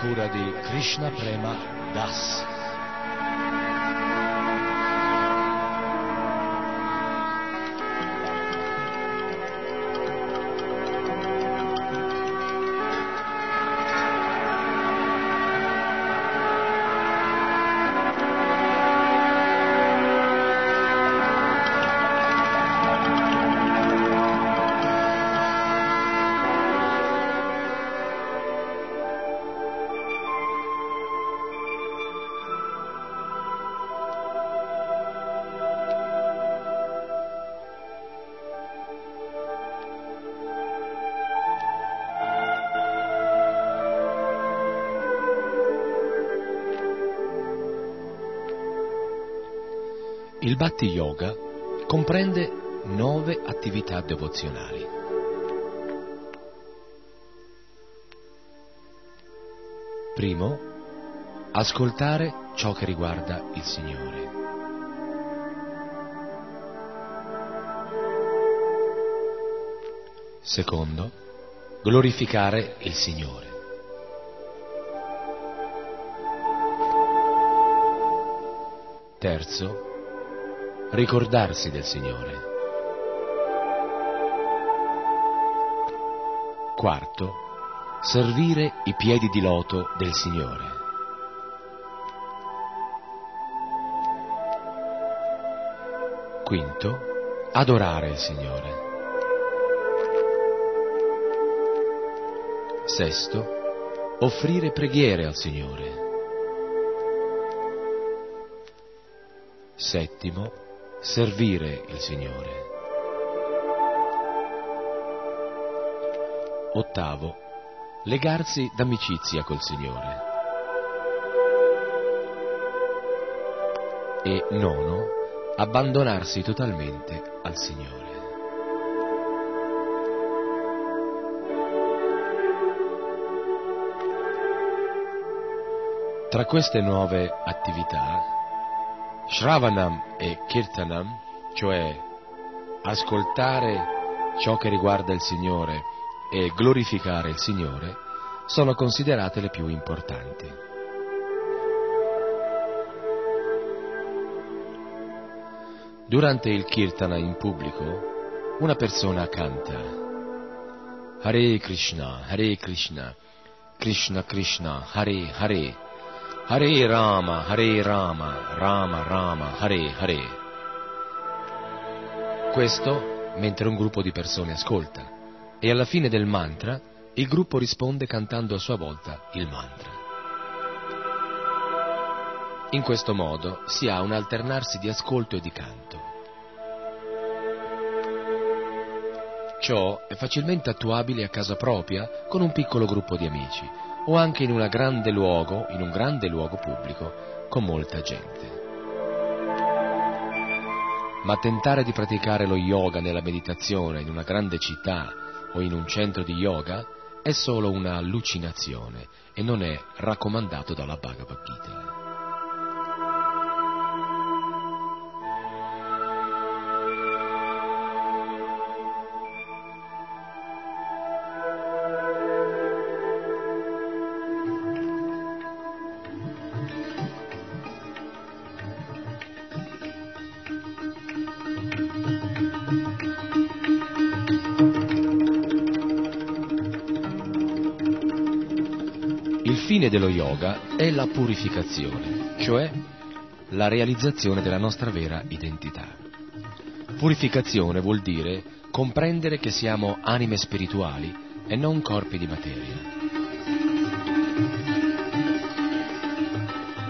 kuradi Krishna prema Das. Bhakti Yoga comprende nove attività devozionali. Primo, ascoltare ciò che riguarda il Signore. Secondo, glorificare il Signore. Terzo, ricordarsi del Signore. Quarto, servire i piedi di loto del Signore. Quinto, adorare il Signore. Sesto, offrire preghiere al Signore. Settimo, servire il Signore. Ottavo, legarsi d'amicizia col Signore. E nono, abbandonarsi totalmente al Signore. Tra queste nuove attività, Shravanam e Kirtanam, cioè ascoltare ciò che riguarda il Signore e glorificare il Signore, sono considerate le più importanti. Durante il Kirtana in pubblico, una persona canta Hare Krishna, Hare Krishna, Krishna Krishna, Hare Hare, Hare Rama, Hare Rama, Rama Rama, Hare Hare. Questo mentre un gruppo di persone ascolta e alla fine del mantra il gruppo risponde cantando a sua volta il mantra. In questo modo si ha un alternarsi di ascolto e di canto. Ciò è facilmente attuabile a casa propria con un piccolo gruppo di amici o anche in, grande luogo, in un grande luogo pubblico con molta gente. Ma tentare di praticare lo yoga nella meditazione in una grande città o in un centro di yoga è solo un'allucinazione e non è raccomandato dalla Bhagavad Gita. Dello yoga è la purificazione, cioè la realizzazione della nostra vera identità. Purificazione vuol dire comprendere che siamo anime spirituali e non corpi di materia.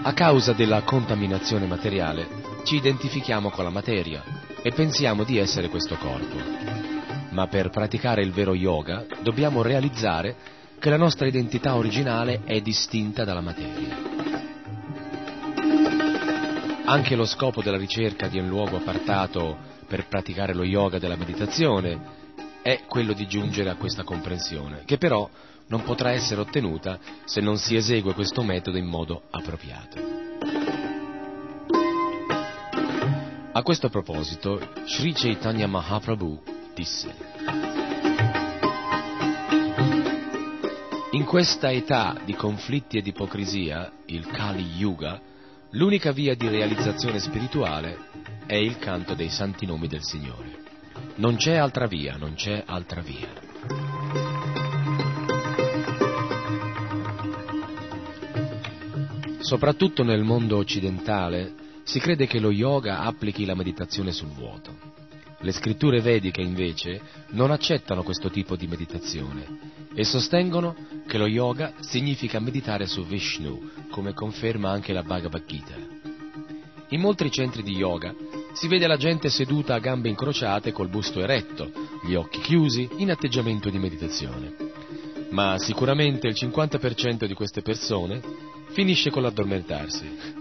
A causa della contaminazione materiale ci identifichiamo con la materia e pensiamo di essere questo corpo. Ma per praticare il vero yoga dobbiamo realizzare che la nostra identità originale è distinta dalla materia. Anche lo scopo della ricerca di un luogo appartato per praticare lo yoga della meditazione è quello di giungere a questa comprensione, che però non potrà essere ottenuta se non si esegue questo metodo in modo appropriato. A questo proposito, Sri Chaitanya Mahaprabhu disse questa età di conflitti e di ipocrisia, il Kali Yuga, l'unica via di realizzazione spirituale è il canto dei santi nomi del Signore. Non c'è altra via, non c'è altra via. Soprattutto nel mondo occidentale si crede che lo yoga applichi la meditazione sul vuoto. Le scritture vediche invece non accettano questo tipo di meditazione e sostengono che lo yoga significa meditare su Vishnu, come conferma anche la Bhagavad Gita. In molti centri di yoga si vede la gente seduta a gambe incrociate col busto eretto, gli occhi chiusi, in atteggiamento di meditazione. Ma sicuramente il 50% di queste persone finisce con l'addormentarsi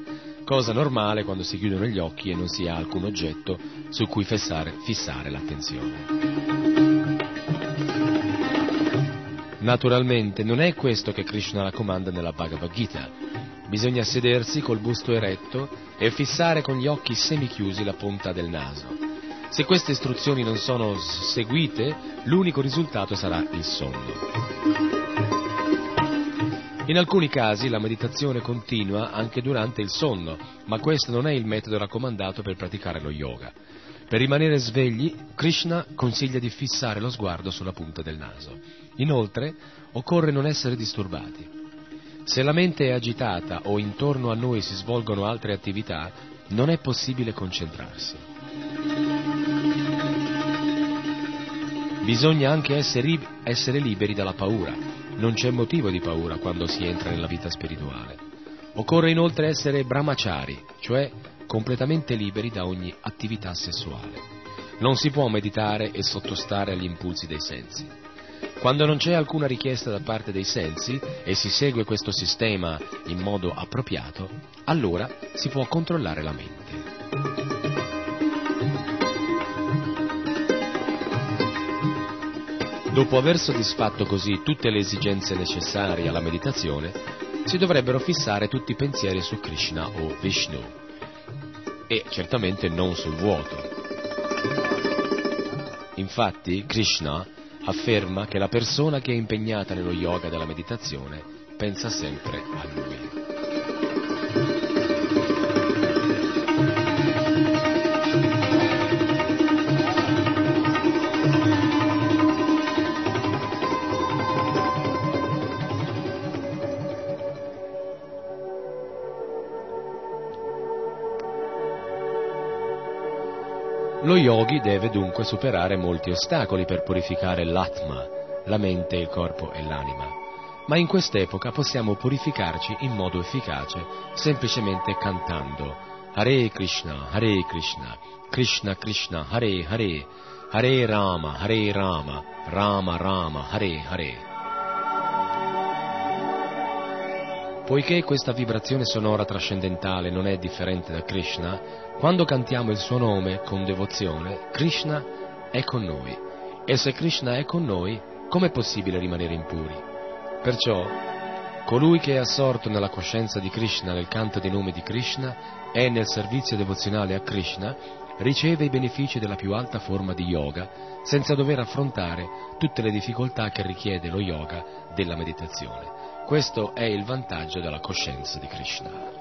cosa normale quando si chiudono gli occhi e non si ha alcun oggetto su cui fissare, fissare l'attenzione. Naturalmente non è questo che Krishna raccomanda nella Bhagavad Gita. Bisogna sedersi col busto eretto e fissare con gli occhi semichiusi la punta del naso. Se queste istruzioni non sono seguite, l'unico risultato sarà il sonno. In alcuni casi la meditazione continua anche durante il sonno, ma questo non è il metodo raccomandato per praticare lo yoga. Per rimanere svegli, Krishna consiglia di fissare lo sguardo sulla punta del naso. Inoltre, occorre non essere disturbati. Se la mente è agitata o intorno a noi si svolgono altre attività, non è possibile concentrarsi. Bisogna anche essere, essere liberi dalla paura, non c'è motivo di paura quando si entra nella vita spirituale. Occorre inoltre essere brahmachari, cioè completamente liberi da ogni attività sessuale. Non si può meditare e sottostare agli impulsi dei sensi. Quando non c'è alcuna richiesta da parte dei sensi e si segue questo sistema in modo appropriato, allora si può controllare la mente. Dopo aver soddisfatto così tutte le esigenze necessarie alla meditazione, si dovrebbero fissare tutti i pensieri su Krishna o Vishnu e certamente non sul vuoto. Infatti Krishna afferma che la persona che è impegnata nello yoga della meditazione pensa sempre a lui. Lo yogi deve dunque superare molti ostacoli per purificare l'atma, la mente, il corpo e l'anima. Ma in quest'epoca possiamo purificarci in modo efficace semplicemente cantando Hare Krishna, Hare Krishna, Krishna Krishna, Hare Hare, Hare Rama, Hare Rama, Rama Rama, Hare Hare. Poiché questa vibrazione sonora trascendentale non è differente da Krishna, quando cantiamo il suo nome con devozione, Krishna è con noi. E se Krishna è con noi, com'è possibile rimanere impuri? Perciò, colui che è assorto nella coscienza di Krishna nel canto dei nomi di Krishna e nel servizio devozionale a Krishna, riceve i benefici della più alta forma di yoga senza dover affrontare tutte le difficoltà che richiede lo yoga della meditazione. Questo è il vantaggio della coscienza di Krishna.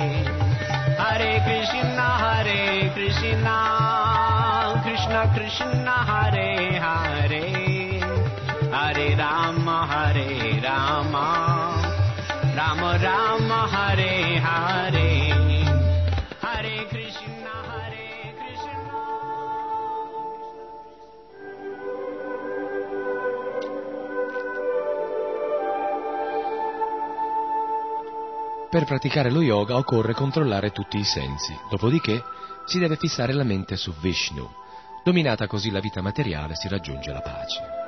Hare Rama Rama Rama Hare Hare Per praticare lo yoga occorre controllare tutti i sensi, dopodiché si deve fissare la mente su Vishnu. Dominata così la vita materiale si raggiunge la pace.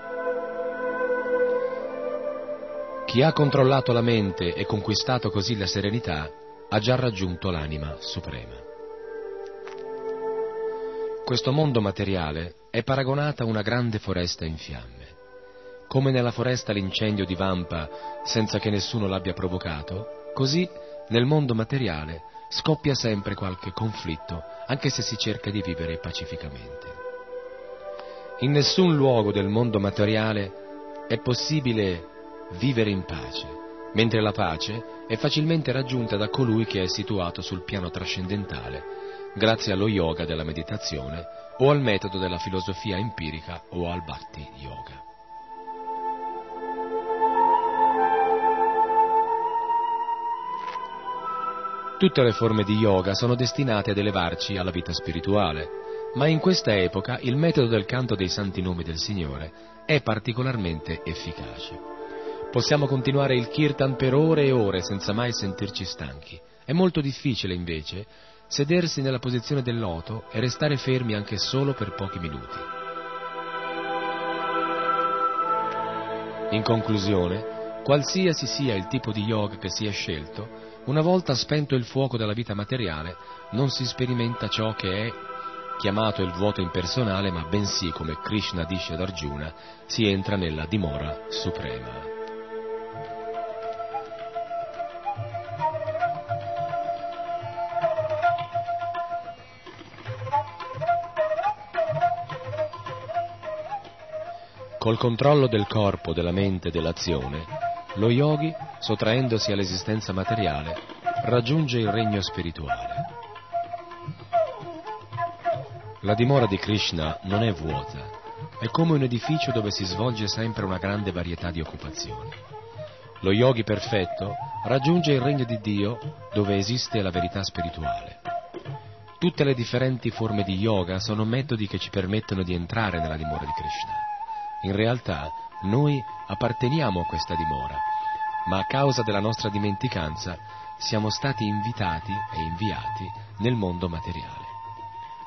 Chi ha controllato la mente e conquistato così la serenità ha già raggiunto l'anima suprema. Questo mondo materiale è paragonata a una grande foresta in fiamme. Come nella foresta l'incendio divampa senza che nessuno l'abbia provocato, Così nel mondo materiale scoppia sempre qualche conflitto, anche se si cerca di vivere pacificamente. In nessun luogo del mondo materiale è possibile vivere in pace, mentre la pace è facilmente raggiunta da colui che è situato sul piano trascendentale, grazie allo yoga della meditazione o al metodo della filosofia empirica o al bhakti yoga. Tutte le forme di yoga sono destinate ad elevarci alla vita spirituale, ma in questa epoca il metodo del canto dei santi nomi del Signore è particolarmente efficace. Possiamo continuare il kirtan per ore e ore senza mai sentirci stanchi. È molto difficile invece sedersi nella posizione del loto e restare fermi anche solo per pochi minuti. In conclusione, qualsiasi sia il tipo di yoga che sia scelto, una volta spento il fuoco della vita materiale, non si sperimenta ciò che è chiamato il vuoto impersonale, ma bensì, come Krishna dice ad Arjuna, si entra nella dimora suprema. Col controllo del corpo, della mente e dell'azione, lo yogi, sottraendosi all'esistenza materiale, raggiunge il regno spirituale. La dimora di Krishna non è vuota, è come un edificio dove si svolge sempre una grande varietà di occupazioni. Lo yogi perfetto raggiunge il regno di Dio dove esiste la verità spirituale. Tutte le differenti forme di yoga sono metodi che ci permettono di entrare nella dimora di Krishna. In realtà noi apparteniamo a questa dimora, ma a causa della nostra dimenticanza siamo stati invitati e inviati nel mondo materiale.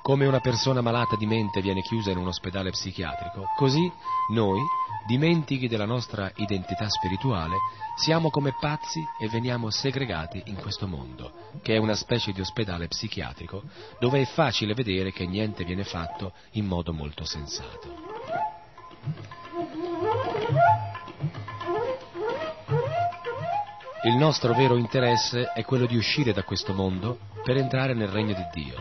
Come una persona malata di mente viene chiusa in un ospedale psichiatrico, così noi, dimentichi della nostra identità spirituale, siamo come pazzi e veniamo segregati in questo mondo, che è una specie di ospedale psichiatrico dove è facile vedere che niente viene fatto in modo molto sensato. Il nostro vero interesse è quello di uscire da questo mondo per entrare nel regno di Dio.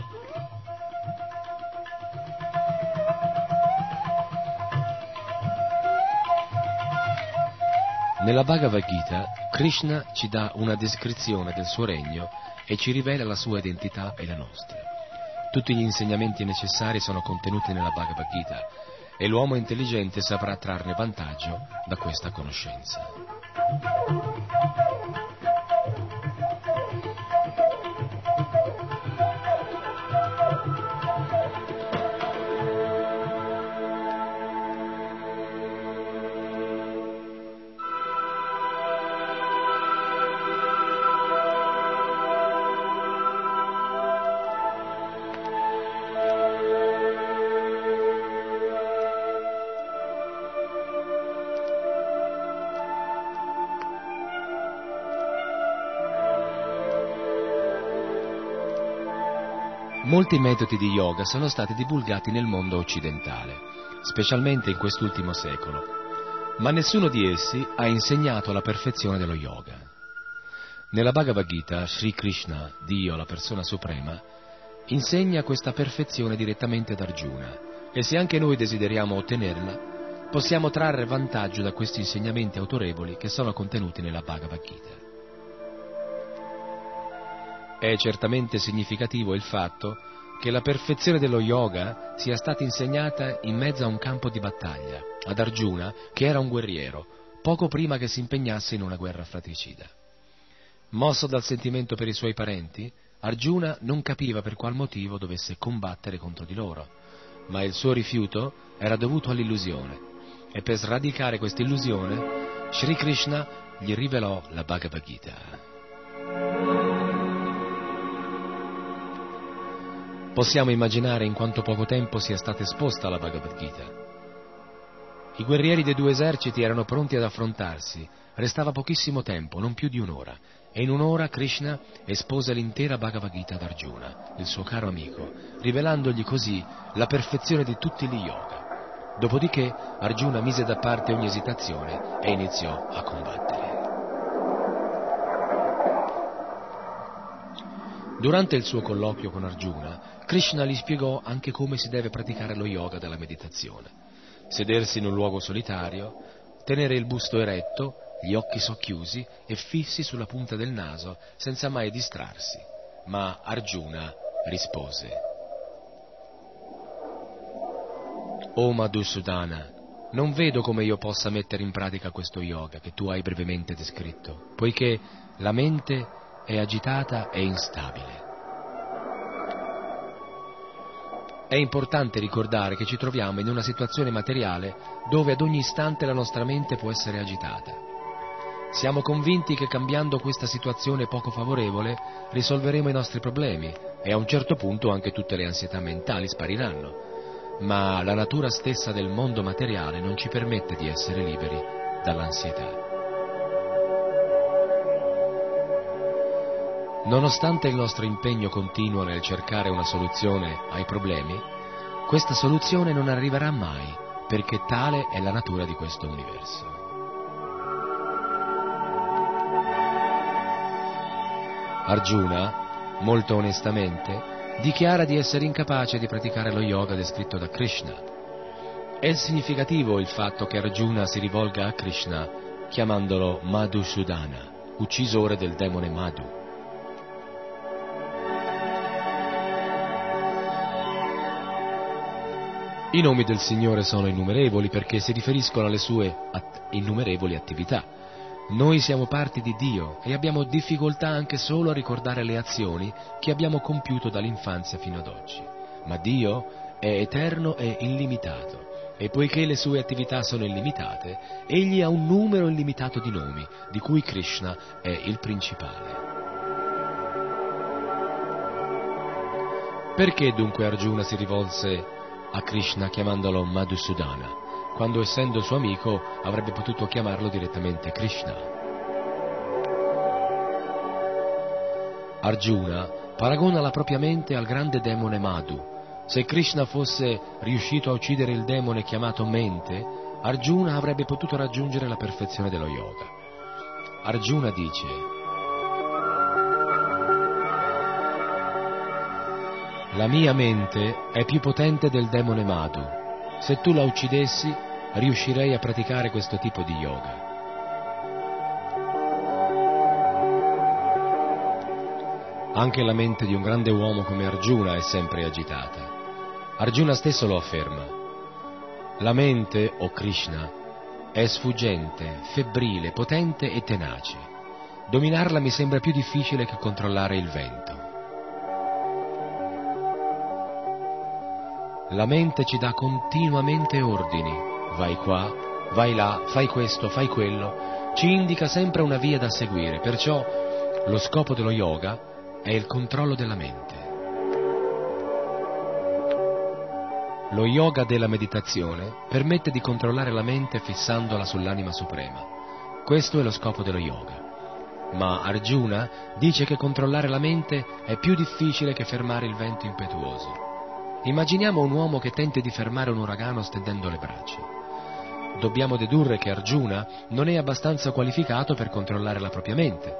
Nella Bhagavad Gita, Krishna ci dà una descrizione del suo regno e ci rivela la sua identità e la nostra. Tutti gli insegnamenti necessari sono contenuti nella Bhagavad Gita e l'uomo intelligente saprà trarne vantaggio da questa conoscenza. Molti metodi di yoga sono stati divulgati nel mondo occidentale, specialmente in quest'ultimo secolo, ma nessuno di essi ha insegnato la perfezione dello yoga. Nella Bhagavad Gita, Sri Krishna, Dio, la persona suprema, insegna questa perfezione direttamente ad Arjuna e se anche noi desideriamo ottenerla, possiamo trarre vantaggio da questi insegnamenti autorevoli che sono contenuti nella Bhagavad Gita. È certamente significativo il fatto che la perfezione dello yoga sia stata insegnata in mezzo a un campo di battaglia, ad Arjuna, che era un guerriero, poco prima che si impegnasse in una guerra fratricida. Mosso dal sentimento per i suoi parenti, Arjuna non capiva per qual motivo dovesse combattere contro di loro, ma il suo rifiuto era dovuto all'illusione, e per sradicare questa illusione, Sri Krishna gli rivelò la Bhagavad Gita. Possiamo immaginare in quanto poco tempo sia stata esposta la Bhagavad Gita. I guerrieri dei due eserciti erano pronti ad affrontarsi, restava pochissimo tempo, non più di un'ora, e in un'ora Krishna espose l'intera Bhagavad Gita ad Arjuna, il suo caro amico, rivelandogli così la perfezione di tutti gli yoga. Dopodiché Arjuna mise da parte ogni esitazione e iniziò a combattere. Durante il suo colloquio con Arjuna, Krishna gli spiegò anche come si deve praticare lo yoga della meditazione. Sedersi in un luogo solitario, tenere il busto eretto, gli occhi socchiusi e fissi sulla punta del naso senza mai distrarsi. Ma Arjuna rispose. O Madhusudana, non vedo come io possa mettere in pratica questo yoga che tu hai brevemente descritto, poiché la mente è agitata e instabile. È importante ricordare che ci troviamo in una situazione materiale dove ad ogni istante la nostra mente può essere agitata. Siamo convinti che cambiando questa situazione poco favorevole risolveremo i nostri problemi e a un certo punto anche tutte le ansietà mentali spariranno ma la natura stessa del mondo materiale non ci permette di essere liberi dall'ansietà. Nonostante il nostro impegno continuo nel cercare una soluzione ai problemi, questa soluzione non arriverà mai, perché tale è la natura di questo universo. Arjuna, molto onestamente, dichiara di essere incapace di praticare lo yoga descritto da Krishna. È significativo il fatto che Arjuna si rivolga a Krishna chiamandolo Madhusudana, uccisore del demone Madhu. I nomi del Signore sono innumerevoli perché si riferiscono alle sue at- innumerevoli attività. Noi siamo parti di Dio e abbiamo difficoltà anche solo a ricordare le azioni che abbiamo compiuto dall'infanzia fino ad oggi. Ma Dio è eterno e illimitato e poiché le sue attività sono illimitate, egli ha un numero illimitato di nomi, di cui Krishna è il principale. Perché dunque Arjuna si rivolse a Krishna chiamandolo Madhusudana? quando essendo suo amico avrebbe potuto chiamarlo direttamente Krishna. Arjuna paragona la propria mente al grande demone Madhu. Se Krishna fosse riuscito a uccidere il demone chiamato mente, Arjuna avrebbe potuto raggiungere la perfezione dello yoga. Arjuna dice, La mia mente è più potente del demone Madhu. Se tu la uccidessi, riuscirei a praticare questo tipo di yoga. Anche la mente di un grande uomo come Arjuna è sempre agitata. Arjuna stesso lo afferma. La mente, o Krishna, è sfuggente, febbrile, potente e tenace. Dominarla mi sembra più difficile che controllare il vento. La mente ci dà continuamente ordini, vai qua, vai là, fai questo, fai quello, ci indica sempre una via da seguire, perciò lo scopo dello yoga è il controllo della mente. Lo yoga della meditazione permette di controllare la mente fissandola sull'anima suprema. Questo è lo scopo dello yoga. Ma Arjuna dice che controllare la mente è più difficile che fermare il vento impetuoso. Immaginiamo un uomo che tenti di fermare un uragano stendendo le braccia. Dobbiamo dedurre che Arjuna non è abbastanza qualificato per controllare la propria mente.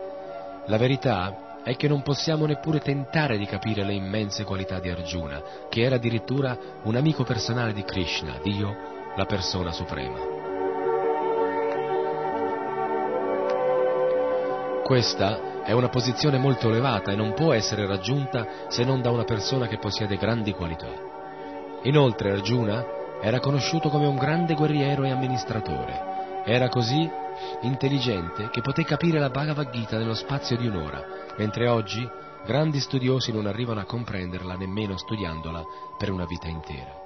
La verità è che non possiamo neppure tentare di capire le immense qualità di Arjuna, che era addirittura un amico personale di Krishna, Dio, la persona suprema. Questa è una posizione molto elevata e non può essere raggiunta se non da una persona che possiede grandi qualità. Inoltre Arjuna era conosciuto come un grande guerriero e amministratore. Era così intelligente che poté capire la Bhagavad Gita nello spazio di un'ora, mentre oggi grandi studiosi non arrivano a comprenderla nemmeno studiandola per una vita intera.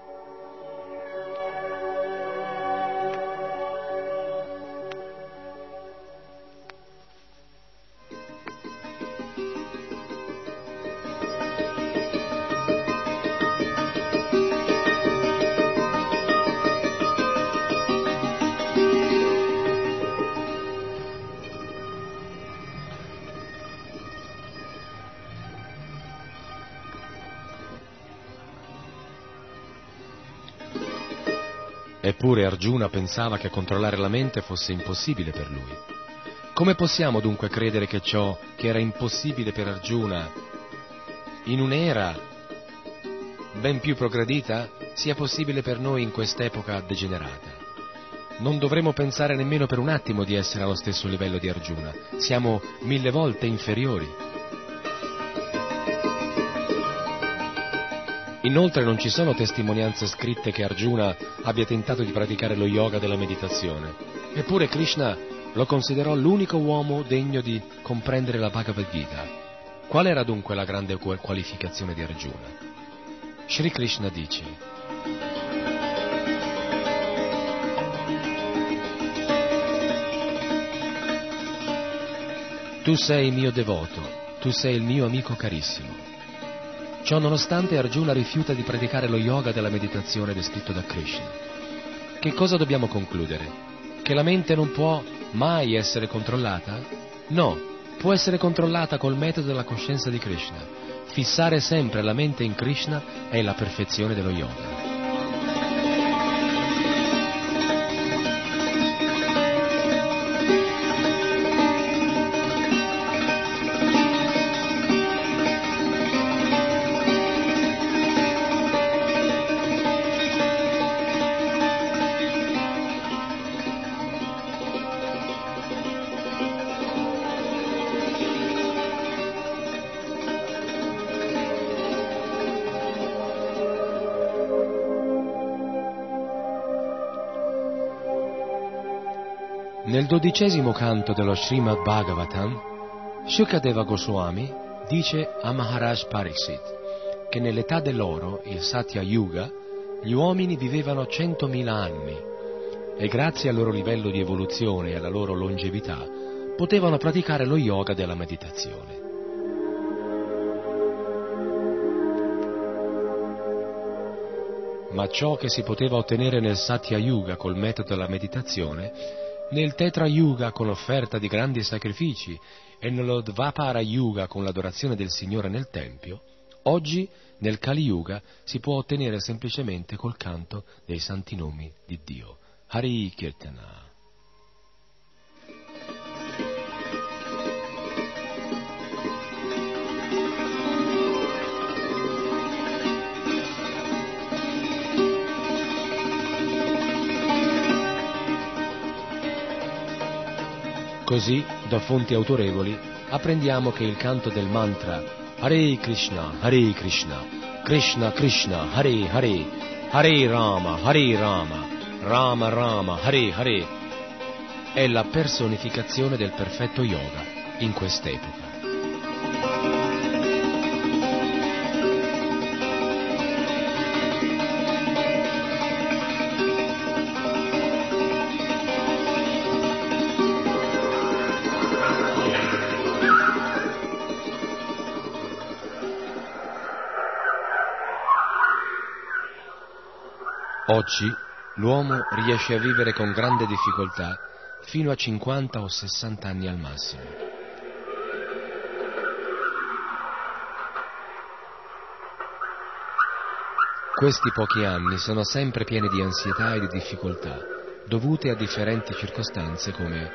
Arjuna pensava che controllare la mente fosse impossibile per lui. Come possiamo dunque credere che ciò che era impossibile per Arjuna in un'era ben più progredita sia possibile per noi in quest'epoca degenerata. Non dovremmo pensare nemmeno per un attimo di essere allo stesso livello di Arjuna, siamo mille volte inferiori. Inoltre non ci sono testimonianze scritte che Arjuna abbia tentato di praticare lo yoga della meditazione. Eppure Krishna lo considerò l'unico uomo degno di comprendere la Bhagavad Gita. Qual era dunque la grande qualificazione di Arjuna? Shri Krishna dice, Tu sei mio devoto, tu sei il mio amico carissimo. Ciò nonostante Arjuna rifiuta di praticare lo yoga della meditazione descritto da Krishna. Che cosa dobbiamo concludere? Che la mente non può mai essere controllata? No, può essere controllata col metodo della coscienza di Krishna. Fissare sempre la mente in Krishna è la perfezione dello yoga. Dodicesimo canto dello Srimad Bhagavatam, Shukadeva Goswami dice a Maharaj Pariksit che nell'età dell'oro, il Satya Yuga, gli uomini vivevano centomila anni e grazie al loro livello di evoluzione e alla loro longevità potevano praticare lo yoga della meditazione. Ma ciò che si poteva ottenere nel Satya Yuga col metodo della meditazione nel Tetra Yuga con l'offerta di grandi sacrifici e nello Dvapara Yuga con l'adorazione del Signore nel Tempio, oggi nel Kali Yuga si può ottenere semplicemente col canto dei santi nomi di Dio. Hari Kirtana. Così, da fonti autorevoli, apprendiamo che il canto del mantra Hare Krishna, Hare Krishna, Krishna Krishna, Hare Hare, Hare Rama, Hare Rama, Rama Rama, Hare Hare è la personificazione del perfetto yoga in quest'epoca. Oggi l'uomo riesce a vivere con grande difficoltà fino a 50 o 60 anni al massimo. Questi pochi anni sono sempre pieni di ansietà e di difficoltà, dovute a differenti circostanze come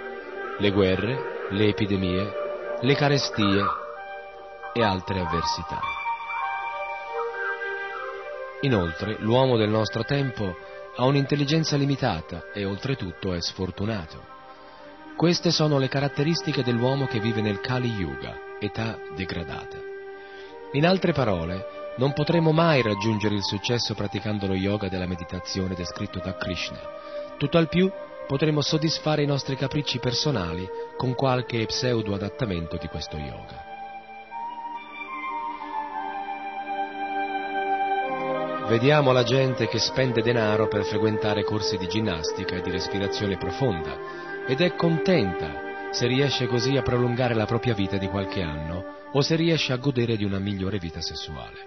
le guerre, le epidemie, le carestie e altre avversità. Inoltre, l'uomo del nostro tempo ha un'intelligenza limitata e oltretutto è sfortunato. Queste sono le caratteristiche dell'uomo che vive nel Kali Yuga, età degradata. In altre parole, non potremo mai raggiungere il successo praticando lo yoga della meditazione descritto da Krishna. Tutt'al più potremo soddisfare i nostri capricci personali con qualche pseudo adattamento di questo yoga. Vediamo la gente che spende denaro per frequentare corsi di ginnastica e di respirazione profonda ed è contenta se riesce così a prolungare la propria vita di qualche anno o se riesce a godere di una migliore vita sessuale.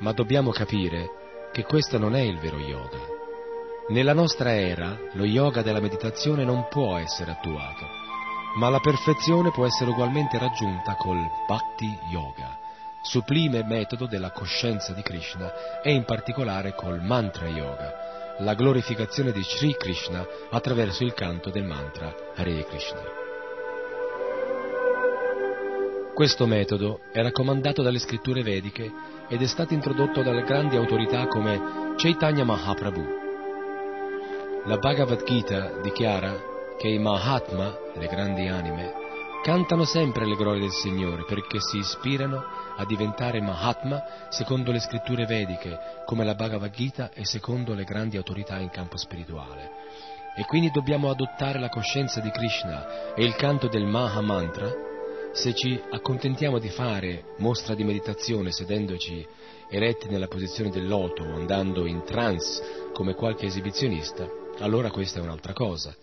Ma dobbiamo capire che questo non è il vero yoga. Nella nostra era lo yoga della meditazione non può essere attuato, ma la perfezione può essere ugualmente raggiunta col Bhakti Yoga sublime metodo della coscienza di Krishna e in particolare col mantra yoga, la glorificazione di Sri Krishna attraverso il canto del mantra Hare Krishna. Questo metodo è raccomandato dalle scritture vediche ed è stato introdotto dalle grandi autorità come Chaitanya Mahaprabhu. La Bhagavad Gita dichiara che i Mahatma, le grandi anime, cantano sempre le glorie del Signore perché si ispirano a diventare Mahatma secondo le scritture vediche, come la Bhagavad Gita e secondo le grandi autorità in campo spirituale. E quindi dobbiamo adottare la coscienza di Krishna e il canto del Maha Mantra se ci accontentiamo di fare mostra di meditazione sedendoci eretti nella posizione del loto o andando in trance come qualche esibizionista, allora questa è un'altra cosa.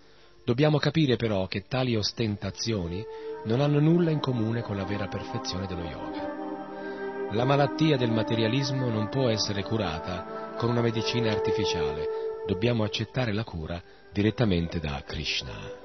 Dobbiamo capire però che tali ostentazioni non hanno nulla in comune con la vera perfezione dello yoga. La malattia del materialismo non può essere curata con una medicina artificiale, dobbiamo accettare la cura direttamente da Krishna.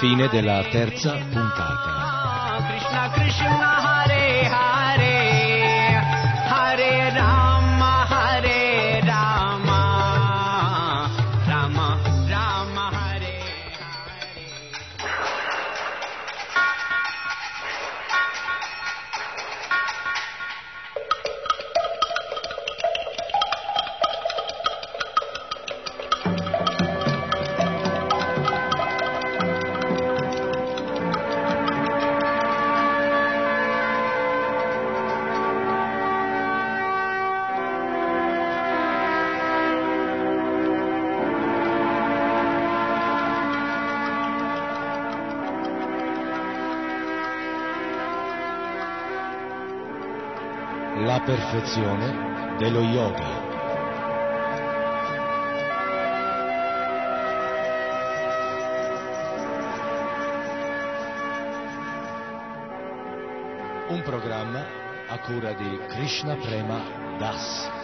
Fine della terza puntata. La perfezione dello yoga. Un programma a cura di Krishna Prema Das.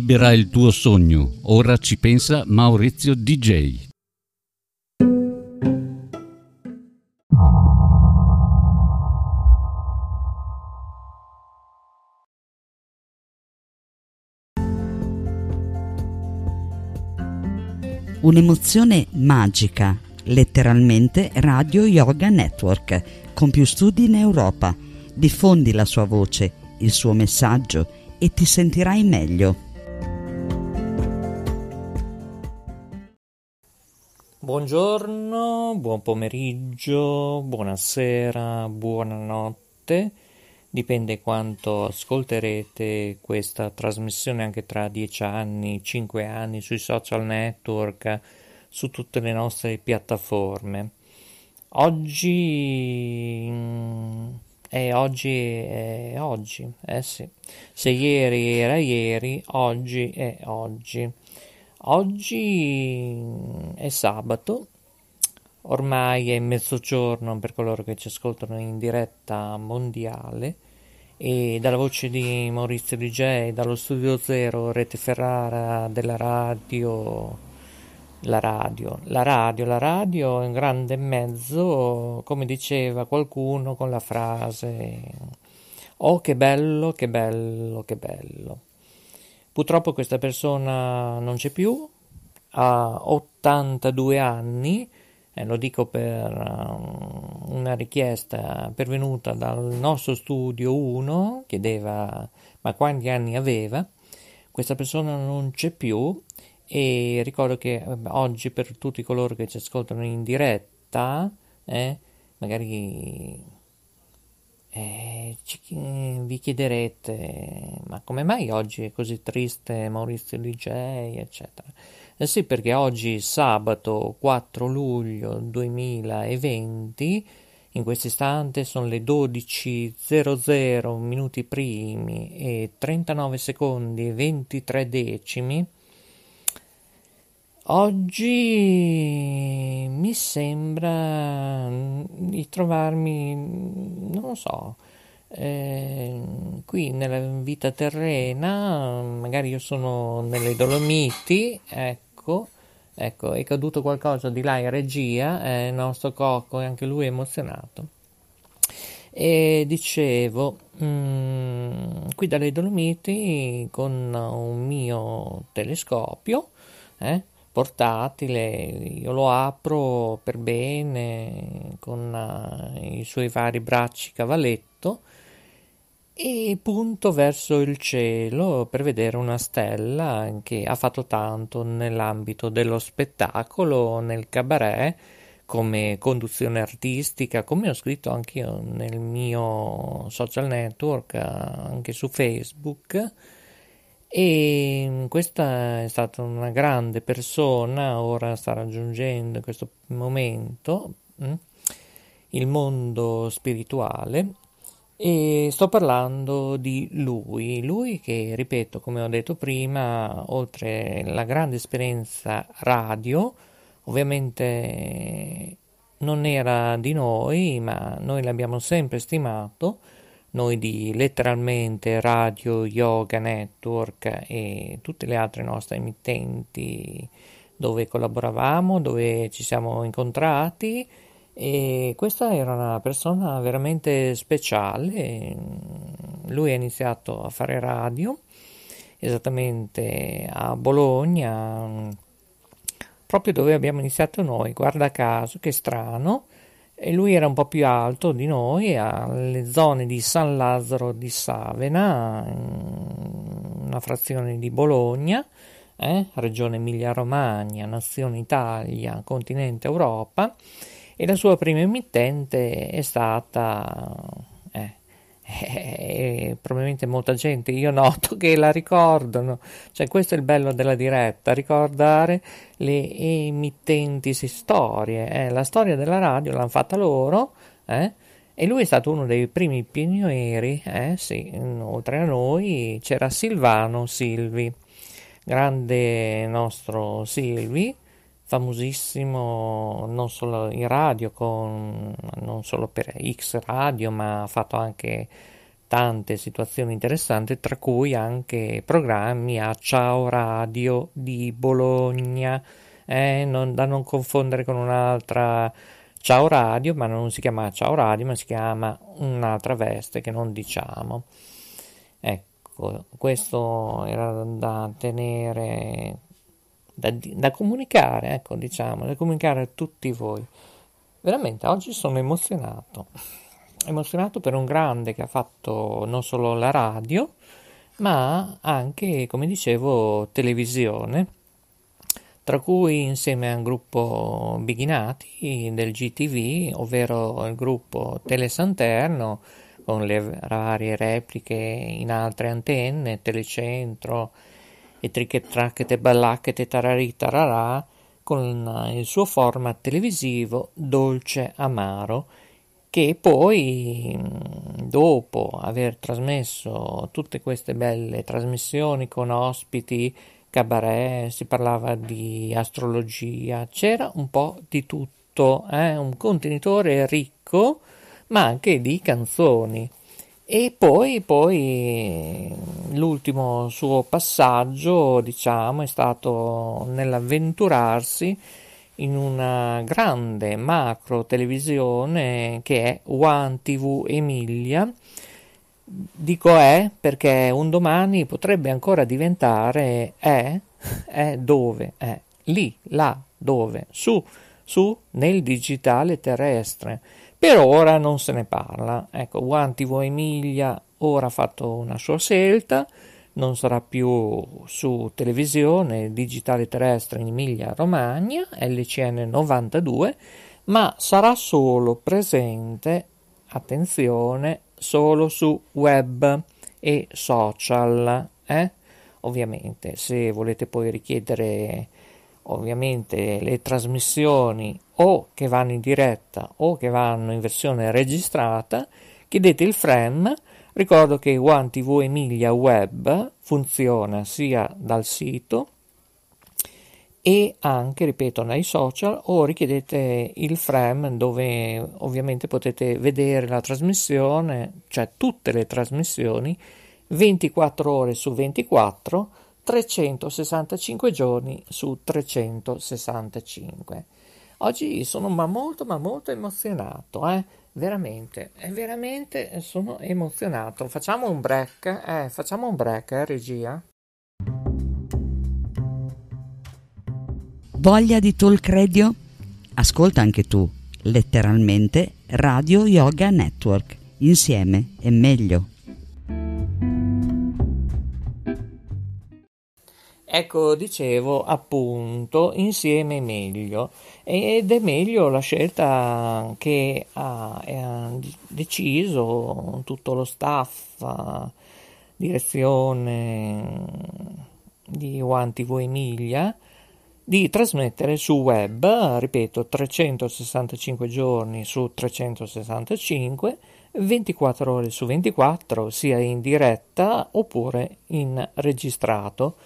Libera il tuo sogno. Ora ci pensa Maurizio DJ. Un'emozione magica, letteralmente Radio Yoga Network, con più studi in Europa. Diffondi la sua voce, il suo messaggio e ti sentirai meglio. Buongiorno, buon pomeriggio, buonasera, buonanotte. dipende quanto ascolterete questa trasmissione anche tra dieci anni, cinque anni sui social network, su tutte le nostre piattaforme. Oggi è oggi è oggi, eh sì. Se ieri era ieri, oggi è oggi. Oggi è sabato, ormai è mezzogiorno per coloro che ci ascoltano in diretta mondiale e dalla voce di Maurizio DJ, dallo studio zero Rete Ferrara della radio la radio, la radio, la radio è un grande mezzo, come diceva qualcuno con la frase Oh che bello, che bello, che bello. Purtroppo questa persona non c'è più, ha 82 anni, e lo dico per uh, una richiesta pervenuta dal nostro studio 1, chiedeva ma quanti anni aveva, questa persona non c'è più e ricordo che oggi per tutti coloro che ci ascoltano in diretta, eh, magari ci, vi chiederete ma come mai oggi è così triste Maurizio DJ eccetera. Eh sì perché oggi sabato 4 luglio 2020 in questo istante sono le 12.00 minuti primi e 39 secondi e 23 decimi Oggi mi sembra di trovarmi, non lo so, eh, qui nella vita terrena, magari io sono nelle Dolomiti, ecco, ecco, è caduto qualcosa di là in regia, eh, il nostro Cocco, anche lui è emozionato. E dicevo, mm, qui dalle Dolomiti con un mio telescopio, eh, portatile, io lo apro per bene con uh, i suoi vari bracci cavaletto e punto verso il cielo per vedere una stella che ha fatto tanto nell'ambito dello spettacolo, nel cabaret, come conduzione artistica, come ho scritto anche io nel mio social network, anche su Facebook e questa è stata una grande persona, ora sta raggiungendo questo momento hm, il mondo spirituale e sto parlando di lui, lui che ripeto come ho detto prima, oltre la grande esperienza radio, ovviamente non era di noi, ma noi l'abbiamo sempre stimato noi di letteralmente Radio Yoga Network e tutte le altre nostre emittenti dove collaboravamo, dove ci siamo incontrati. E questa era una persona veramente speciale. Lui ha iniziato a fare radio esattamente a Bologna, proprio dove abbiamo iniziato noi, guarda caso, che strano e lui era un po' più alto di noi, alle zone di San Lazzaro di Savena, una frazione di Bologna, eh, regione Emilia-Romagna, nazione Italia, continente Europa, e la sua prima emittente è stata eh, probabilmente molta gente io noto che la ricordano, cioè questo è il bello della diretta, ricordare le emittenti storie, eh. la storia della radio l'hanno fatta loro, eh? e lui è stato uno dei primi pionieri, eh, sì, oltre a noi c'era Silvano Silvi, grande nostro Silvi, famosissimo non solo in radio, con, non solo per X radio, ma ha fatto anche tante situazioni interessanti, tra cui anche programmi a Ciao Radio di Bologna, eh, non, da non confondere con un'altra Ciao Radio, ma non si chiama Ciao Radio, ma si chiama un'altra veste che non diciamo. Ecco, questo era da tenere da, da comunicare, ecco, diciamo, da comunicare a tutti voi. Veramente oggi sono emozionato, emozionato per un grande che ha fatto non solo la radio, ma anche, come dicevo, televisione, tra cui insieme al gruppo Bighinati del GTV, ovvero il gruppo Telesanterno, con le varie repliche in altre antenne, telecentro e tricche tracchete ballacchete tararì tararà, con il suo format televisivo dolce amaro, che poi, dopo aver trasmesso tutte queste belle trasmissioni con ospiti, cabaret, si parlava di astrologia, c'era un po' di tutto, eh? un contenitore ricco, ma anche di canzoni. E poi, poi l'ultimo suo passaggio, diciamo, è stato nell'avventurarsi in una grande macro televisione che è One TV Emilia. Dico è perché un domani potrebbe ancora diventare è, è dove, è lì, là, dove, su, su, nel digitale terrestre. Per ora non se ne parla. Ecco, TV Emilia ora ha fatto una sua scelta, non sarà più su televisione digitale terrestre in Emilia Romagna, LCN 92, ma sarà solo presente, attenzione, solo su web e social. Eh? Ovviamente, se volete poi richiedere ovviamente le trasmissioni o che vanno in diretta o che vanno in versione registrata, chiedete il frame. Ricordo che One TV Emilia Web funziona sia dal sito e anche, ripeto, nei social o richiedete il frame dove ovviamente potete vedere la trasmissione, cioè tutte le trasmissioni 24 ore su 24 365 giorni su 365. Oggi sono ma molto ma molto emozionato, eh? Veramente, eh, veramente sono emozionato. Facciamo un break, eh, facciamo un break, eh, regia. Voglia di talk radio? Ascolta anche tu, letteralmente Radio Yoga Network. Insieme è meglio. Ecco, dicevo appunto, insieme meglio. Ed è meglio la scelta che ha deciso tutto lo staff, direzione di One TV Emilia di trasmettere su web, ripeto, 365 giorni su 365, 24 ore su 24, sia in diretta oppure in registrato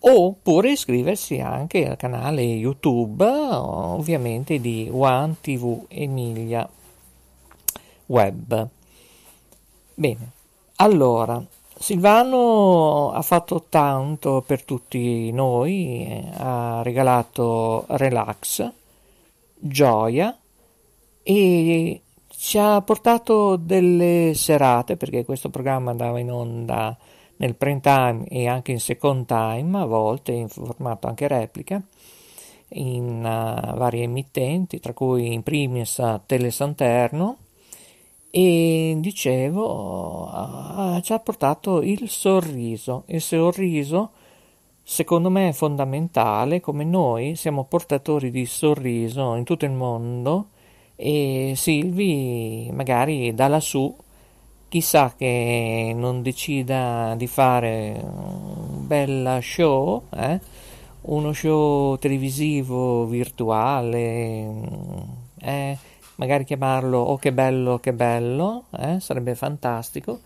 oppure iscriversi anche al canale YouTube ovviamente di One TV Emilia Web. Bene, allora Silvano ha fatto tanto per tutti noi, eh, ha regalato relax, gioia e ci ha portato delle serate perché questo programma andava in onda nel prime time e anche in second time, a volte in formato anche replica, in uh, varie emittenti, tra cui in primis Telesanterno, e dicevo, uh, ci ha portato il sorriso. Il sorriso, secondo me, è fondamentale, come noi siamo portatori di sorriso in tutto il mondo, e Silvi magari da lassù chissà che non decida di fare un bel show, eh? uno show televisivo virtuale, eh? magari chiamarlo Oh che bello, che bello, eh? sarebbe fantastico.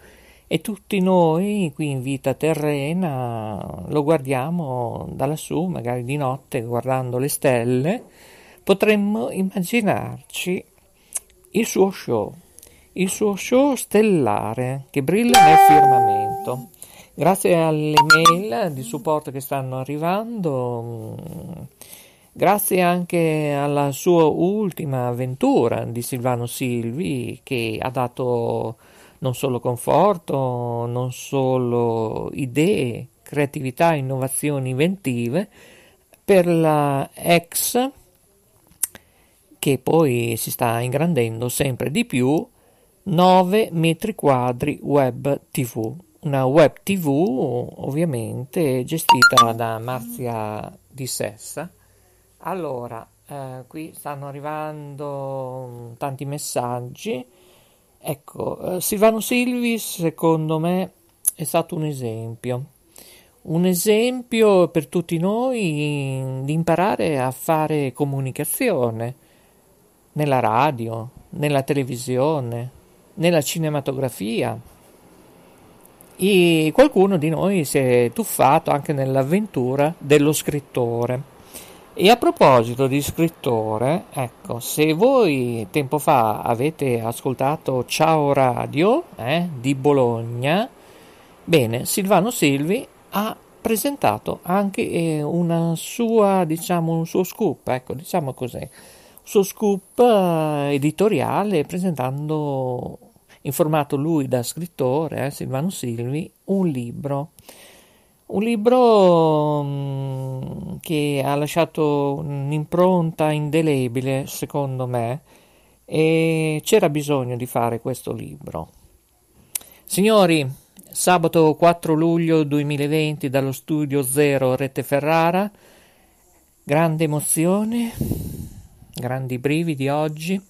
E tutti noi qui in vita terrena lo guardiamo da lassù, magari di notte, guardando le stelle, potremmo immaginarci il suo show il suo show stellare che brilla nel firmamento. Grazie alle mail di supporto che stanno arrivando, grazie anche alla sua ultima avventura di Silvano Silvi che ha dato non solo conforto, non solo idee, creatività, innovazioni inventive per la ex che poi si sta ingrandendo sempre di più 9 metri quadri web tv, una web tv ovviamente gestita da Marzia Di Sessa. Allora, eh, qui stanno arrivando tanti messaggi. Ecco, eh, Silvano Silvi secondo me è stato un esempio, un esempio per tutti noi di imparare a fare comunicazione nella radio, nella televisione, nella cinematografia. E qualcuno di noi si è tuffato anche nell'avventura dello scrittore. E a proposito di scrittore, ecco, se voi tempo fa avete ascoltato Ciao Radio eh, di Bologna, bene, Silvano Silvi ha presentato anche eh, una sua, diciamo, un suo scoop, ecco, diciamo così, suo scoop editoriale presentando, informato lui da scrittore, eh, Silvano Silvi, un libro. Un libro mm, che ha lasciato un'impronta indelebile, secondo me, e c'era bisogno di fare questo libro. Signori, sabato 4 luglio 2020 dallo studio Zero Rete Ferrara, grande emozione, grandi brividi oggi.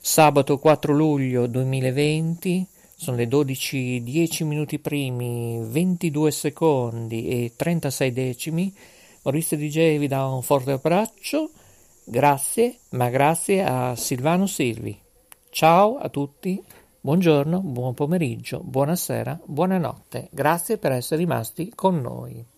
Sabato 4 luglio 2020 sono le 12, 10 minuti primi, 22 secondi e 36 decimi. Maurizio DJ vi dà un forte abbraccio. Grazie, ma grazie a Silvano Silvi. Ciao a tutti, buongiorno, buon pomeriggio, buonasera, buonanotte. Grazie per essere rimasti con noi.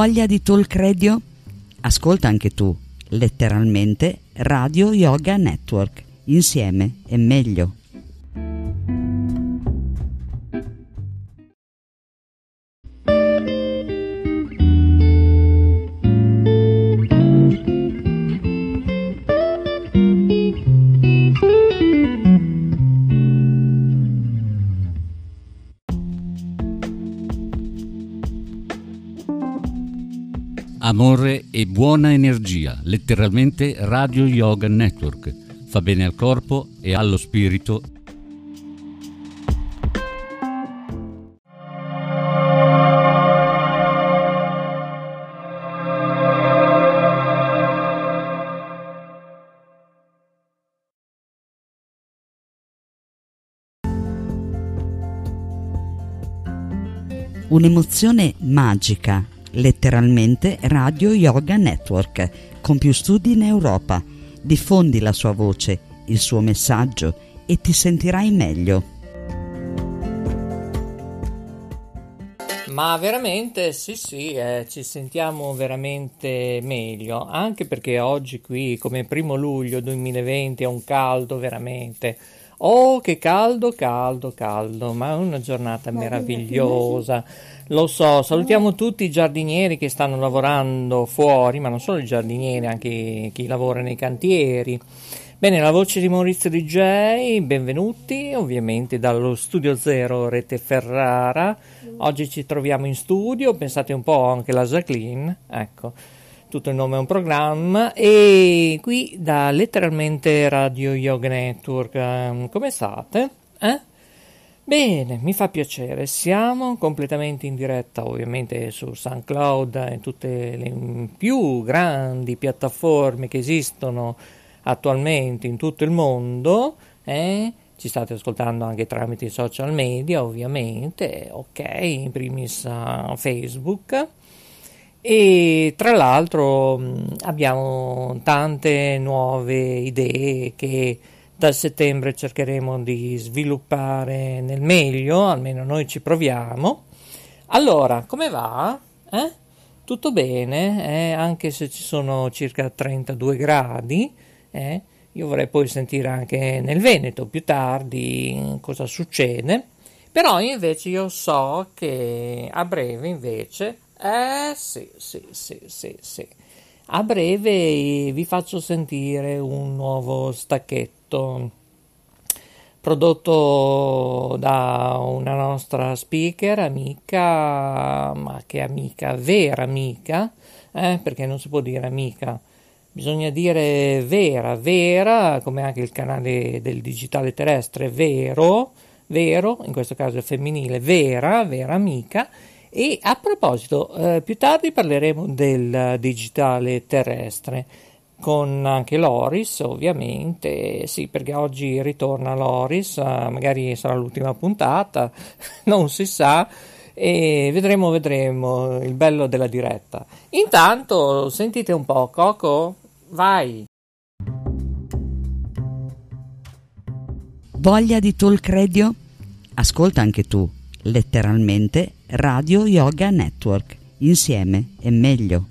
Voglia di Talk Radio? Ascolta anche tu, letteralmente Radio Yoga Network. Insieme è meglio. Buona energia, letteralmente Radio Yoga Network. Fa bene al corpo e allo spirito Un'emozione magica, letteralmente Radio Yoga Network, con più studi in Europa. Diffondi la sua voce, il suo messaggio e ti sentirai meglio. Ma veramente sì, sì, eh, ci sentiamo veramente meglio, anche perché oggi qui, come primo luglio 2020, è un caldo veramente. Oh, che caldo, caldo, caldo, ma è una giornata meravigliosa. Lo so, salutiamo tutti i giardinieri che stanno lavorando fuori, ma non solo i giardinieri, anche chi lavora nei cantieri. Bene, la voce di Maurizio DJ, benvenuti ovviamente dallo Studio Zero Rete Ferrara. Oggi ci troviamo in studio, pensate un po' anche la Jacqueline, ecco, tutto il nome è un programma e qui da letteralmente Radio Yoga Network, ehm, come state? Eh? Bene, mi fa piacere, siamo completamente in diretta ovviamente su SoundCloud e tutte le più grandi piattaforme che esistono attualmente in tutto il mondo, eh? ci state ascoltando anche tramite i social media ovviamente, ok, in primis uh, Facebook. E tra l'altro mh, abbiamo tante nuove idee che da settembre cercheremo di sviluppare nel meglio, almeno noi ci proviamo. Allora, come va? Eh? Tutto bene, eh? anche se ci sono circa 32 gradi. Eh? Io vorrei poi sentire anche nel Veneto più tardi cosa succede. Però invece io so che a breve invece, eh sì, sì, sì, sì, sì. A breve vi faccio sentire un nuovo stacchetto prodotto da una nostra speaker, amica, ma che amica, vera amica, eh, perché non si può dire amica, bisogna dire vera, vera, come anche il canale del digitale terrestre, vero, vero, in questo caso è femminile, vera, vera amica. E a proposito, eh, più tardi parleremo del digitale terrestre con anche Loris, ovviamente, sì, perché oggi ritorna Loris, eh, magari sarà l'ultima puntata, <laughs> non si sa, e vedremo, vedremo il bello della diretta. Intanto, sentite un po', Coco, vai! Voglia di talk radio? Ascolta anche tu, letteralmente Radio Yoga Network. Insieme è meglio.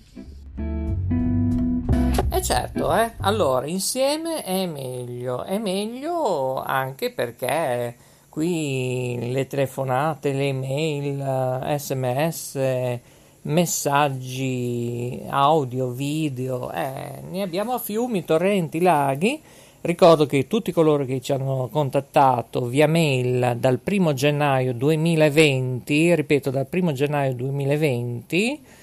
Eh certo, eh. Allora, insieme è meglio. È meglio anche perché qui le telefonate, le email, sms, messaggi audio, video, eh, ne abbiamo a fiumi, torrenti, laghi. Ricordo che tutti coloro che ci hanno contattato via mail dal 1 gennaio 2020, ripeto dal 1 gennaio 2020, Mm,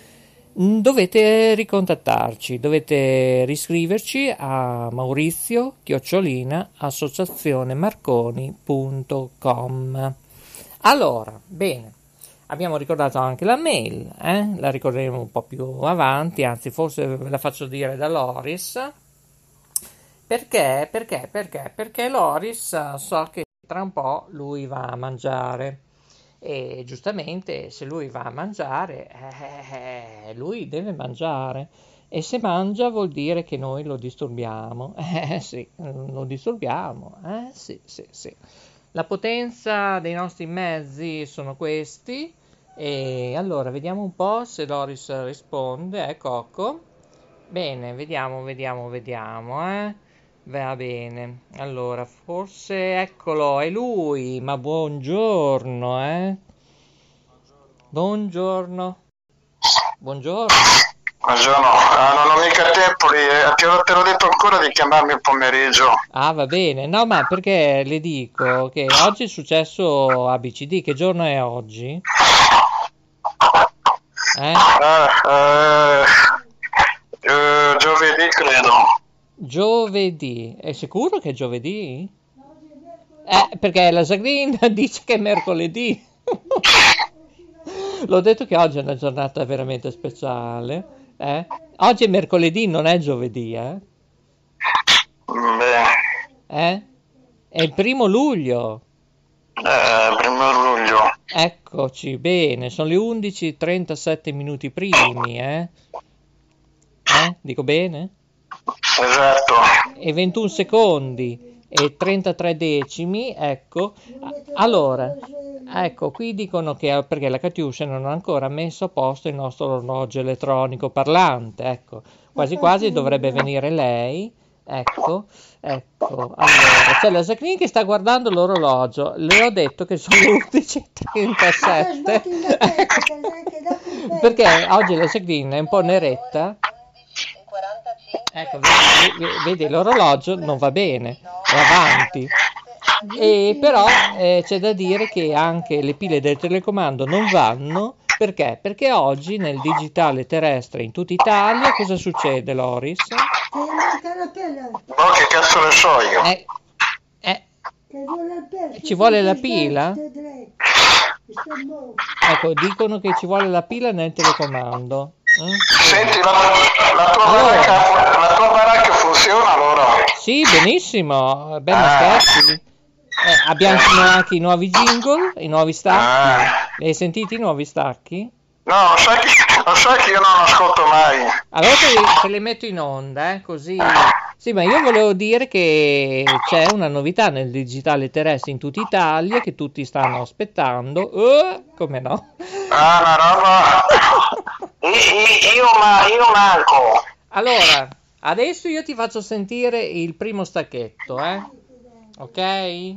dovete ricontattarci, dovete riscriverci a maurizio chiocciolina associazionemarconi.com. Allora, bene, abbiamo ricordato anche la mail, eh? la ricorderemo un po' più avanti, anzi forse ve la faccio dire da Loris. Perché? Perché? Perché? Perché Loris so che tra un po' lui va a mangiare e giustamente se lui va a mangiare, eh, lui deve mangiare e se mangia vuol dire che noi lo disturbiamo. <laughs> Eh sì, lo disturbiamo. Eh sì, sì, sì. La potenza dei nostri mezzi sono questi e allora vediamo un po' se Loris risponde. Eh, Cocco. Bene, vediamo, vediamo, vediamo, eh. Va bene, allora forse eccolo, è lui, ma buongiorno, eh? Buongiorno. Buongiorno. Buongiorno, ah, non ho mica tempo, eh, te l'ho detto ancora di chiamarmi il pomeriggio. Ah, va bene, no, ma perché le dico che oggi è successo ABCD, che giorno è oggi? Eh? Eh, eh, Sì, credo. Giovedì. È sicuro che è giovedì? Eh, perché la Zagreen <laughs> dice che è mercoledì. <laughs> L'ho detto che oggi è una giornata veramente speciale. eh? Oggi è mercoledì, non è giovedì, eh? Eh? È il primo luglio. eh, primo luglio. Eccoci, bene, sono le 11.37 minuti primi, eh? Eh? Dico bene? Esatto. E 21 secondi e 33 decimi, ecco. Allora, ecco, qui dicono che perché la Catiuscia non ha ancora messo a posto il nostro orologio elettronico parlante, ecco. Quasi quasi dovrebbe venire lei. Ecco, ecco, allora, c'è la Jacqueline che sta guardando l'orologio, le ho detto che sono le 11.37, <laughs> perché oggi la Jacqueline è un po' neretta, ecco, vedi, l'orologio non va bene, è avanti, e però eh, c'è da dire che anche le pile del telecomando non vanno, perché? Perché oggi nel digitale terrestre in tutta Italia cosa succede, Loris? Oh, che cazzo ne so io? Eh, Ci vuole la pila? Ecco, dicono che ci vuole la pila nel telecomando. Mm? Senti, la, la tua baracca, la tua baracca funziona allora? Sì, benissimo, ben scherzi. Eh, abbiamo anche i nuovi jingle, i nuovi stacchi. Li hai sentiti i nuovi stacchi? No, lo sai che, lo sai che io non ascolto mai. Allora te, te le metto in onda, eh, così. Sì, ma io volevo dire che c'è una novità nel digitale terrestre in tutta Italia che tutti stanno aspettando. Eh, come no? Ah, roba... <laughs> Io, io, ma, io manco. Allora, adesso io ti faccio sentire il primo stacchetto, eh? Ok?